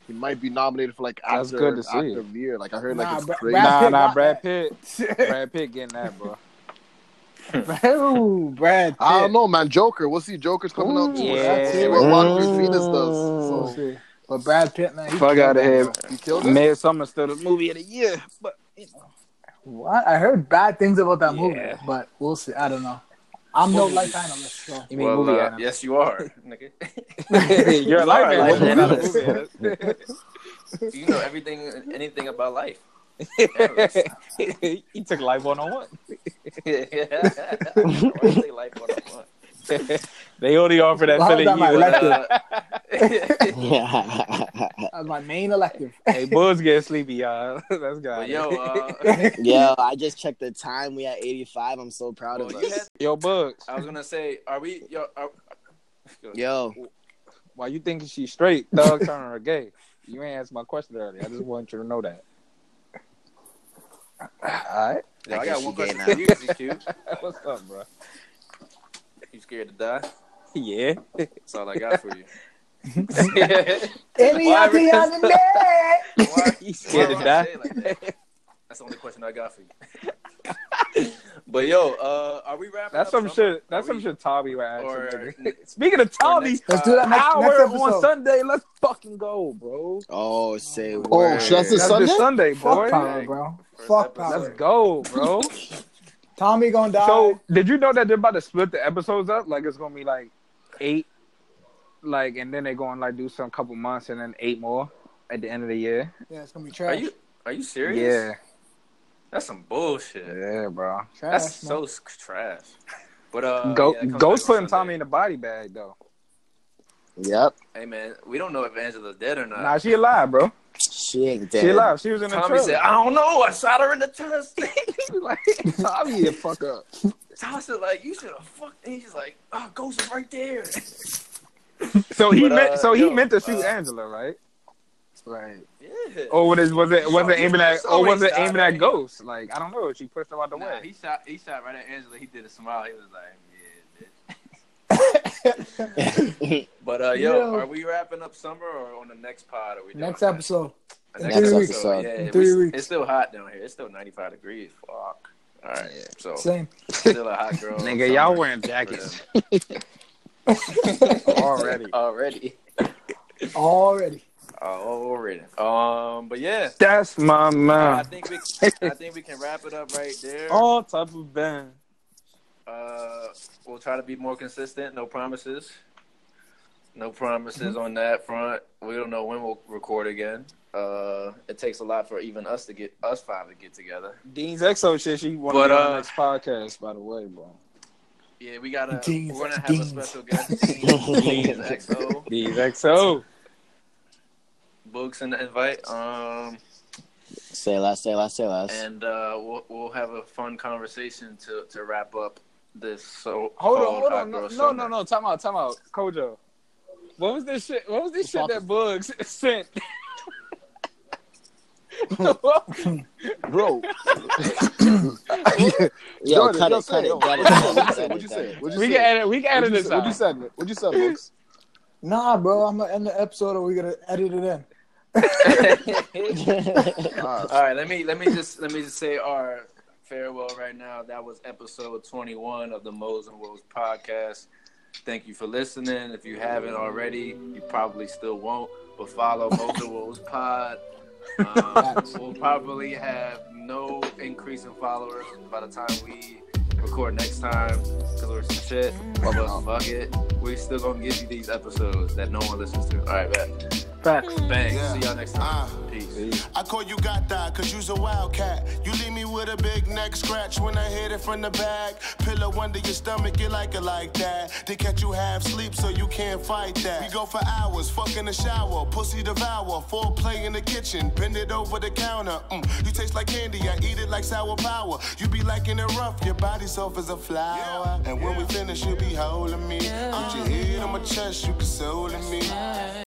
F: he might be nominated for like
D: That's
F: actor,
D: good to see.
F: actor of the year. Like I heard like
E: Nah,
F: it's
E: Bra-
F: crazy.
E: Brad
D: Nah, nah, Brad. Pitt. [laughs] Brad Pitt getting that, bro. [laughs]
E: Ooh, Brad. Pitt.
F: I don't know, man. Joker. We'll see. Joker's coming out. too.
D: Yeah.
F: Let's see what Joaquin Phoenix
E: We'll
F: does. So,
E: see. But Brad Pitt, man. he
D: Fuck
E: killed
D: out of
E: that,
D: here.
E: bro.
F: he killed it.
D: Midsummer still the movie of the year, but you know.
E: What? I heard bad things about that movie, but we'll see. I don't know. I'm no life analyst, so
D: You mean
C: Well,
D: movie
C: uh,
D: analyst.
C: yes, you are. [laughs] [laughs]
D: You're a life analyst.
C: life
D: You're not a
C: analyst.
D: movie [laughs] analyst.
C: you know everything, anything about life.
D: he took life one on one.
C: yeah. Why you say life on the one?
D: They only offer that
E: Well,
D: Philly
E: that might
D: you.
E: let
C: Uh, [laughs]
E: that's my main elective. [laughs]
D: Hey, Bulls get sleepy, y'all. [laughs] That's
C: good. yo, uh,
G: Yo, I just checked the time. We at 85. I'm so proud
C: well,
G: of us.
C: had,
D: yo, Bugs.
C: I was gonna say, are we? Yo, are,
G: Yo,
D: Why you thinking she's straight? Thug Turner or gay? You ain't answered my question earlier. I just want you to know that. All right.
C: Yo, I,
G: I
C: got one
G: you
C: question for you, ZQ.
D: What's up, bro?
C: You scared to die? [laughs]
D: Yeah.
C: That's all I got for you. [laughs]
E: Any
C: Why-
E: other on the net?
C: Why-
D: You scared to die?
C: like that? That's the only question I got for you. [laughs] but yo, uh, are we wrapping?
D: That's
C: up
D: some
C: summer?
D: shit. That's
C: Are
D: some shit Tommy would ask.
C: or-
D: Speaking of Tommy,
C: next
E: Let's do that next,
D: hour
E: next
D: on. Sunday. Let's fucking go, bro.
G: oh, say
F: Oh,
G: word.
F: shit, that's this
D: That's
F: Sunday.
D: this Sunday,
E: Fuck power, bro.
C: First
E: Fuck power.
D: Let's go, bro.
E: Tommy gonna die.
D: So, did you know that they're about to split the episodes up? Like, it's gonna be like eight, like, and then they're going like do some couple months and then eight more at the end of the year.
E: yeah, it's gonna be trash.
C: Are you are you serious?
D: Yeah,
C: That's some bullshit.
D: yeah, bro.
E: trash
C: That's
E: man.
C: so s- trash. But uh,
D: Go,
C: yeah,
D: Ghost putting Tommy in
C: Sunday.
D: the body bag though.
F: Yep.
C: Hey man, we don't know if Angela's dead or not.
D: Nah, she alive, bro.
G: She ain't dead.
D: She alive. She was in the
C: Tommy
D: trailer.
C: said, "I don't know. I shot her in the chest." [laughs]
D: like, Tommy, you fuck up. [laughs]
C: Tommy said, "Like you should have fucked." And he's like, "Oh, Ghost is right there."
D: So he
C: But, uh,
D: meant, so he
C: yo,
D: meant to shoot
C: uh,
D: Angela, right? Right.
C: Yeah.
D: Or was it was it was
C: So
D: it aiming at or was it aiming at Ghost? Like I don't know. She pushed him out the
C: Nah,
D: way.
C: he shot. He shot right at Angela. He did a smile. He was like, "Yeah, bitch." [laughs] But uh, yo,
E: Yo.
C: are we wrapping up summer or on the next pod? Are we doing
E: Next
C: that?
E: episode.
C: The
E: In
C: next
E: three
C: episode.
G: weeks.
C: Yeah,
E: In
C: we-
E: weeks.
C: It's still hot down here. It's still 95 degrees. Fuck. All right. So
E: Same.
C: still a hot girl. [laughs]
D: Nigga, y'all
C: summer
D: wearing [laughs]
C: for
D: jackets [laughs]
C: them.
D: already.
C: already.
E: Already.
C: Already. Um, but yeah.
D: That's my man.
C: I
D: man.
C: think we I think we can wrap it up right there.
D: All type of band.
C: Uh, we'll try to be more consistent. No promises. No promises on that front. We don't know when we'll record again. Uh, it takes a lot for even us to get us five to get together.
D: Dean's EXO shit. She want
C: But,
D: to be on
C: uh,
D: the next podcast. By the way, bro.
C: Yeah, we gotta.
E: Deans,
C: we're gonna have
E: Deans.
C: a special guest. [laughs] Deans, Deans XO.
D: Dean's EXO.
C: Books in the invite. Um,
G: Say less, say less, say less.
C: and uh, we'll we'll have a fun conversation to to wrap up this so
D: Hold on, hold on. No, no, no, no. Time out, time out. Kojo. What was this shit? What was this shit that Bugs [laughs] sent? [laughs]
F: Bro.
G: Yo,
F: Jordan,
G: cut
F: yo,
G: it, cut it, cut it,
F: What'd you say?
G: it,
F: What'd you say? What'd
G: it.
D: we
F: say?
D: can edit. We can edit
F: What'd you
D: this
F: say? What'd you
D: out.
F: say? What'd you say, Books?
E: Nah, bro. I'm gonna end the episode, or we're gonna edit it in. [laughs]
C: All right, let me let me just let me just say our farewell right now. That was episode 21 of the Moles and Woes podcast. Thank you for listening. If you haven't already, you probably still won't. But follow Moles and Woes Pod Um, we'll probably have no increase in followers by the time we record next time because we're some shit. But fuck it, we're still gonna give you these episodes that no one listens to. All right, bet.
E: Facts.
C: Bang.
H: Yeah.
C: See y'all next time.
H: Uh.
C: Peace.
H: I call you got that, cause you's a wildcat. You leave me with a big neck scratch when I hit it from the back. Pillow under your stomach, you like it like that. They catch you half sleep, so you can't fight that. We go for hours, fuck in the shower, pussy devour, full play in the kitchen, bend it over the counter. Mm, you taste like candy, I eat it like sour power. You be liking it rough, your body soft as a flower. And when we finish, you be holding me. Put your head on my chest, you consoling me.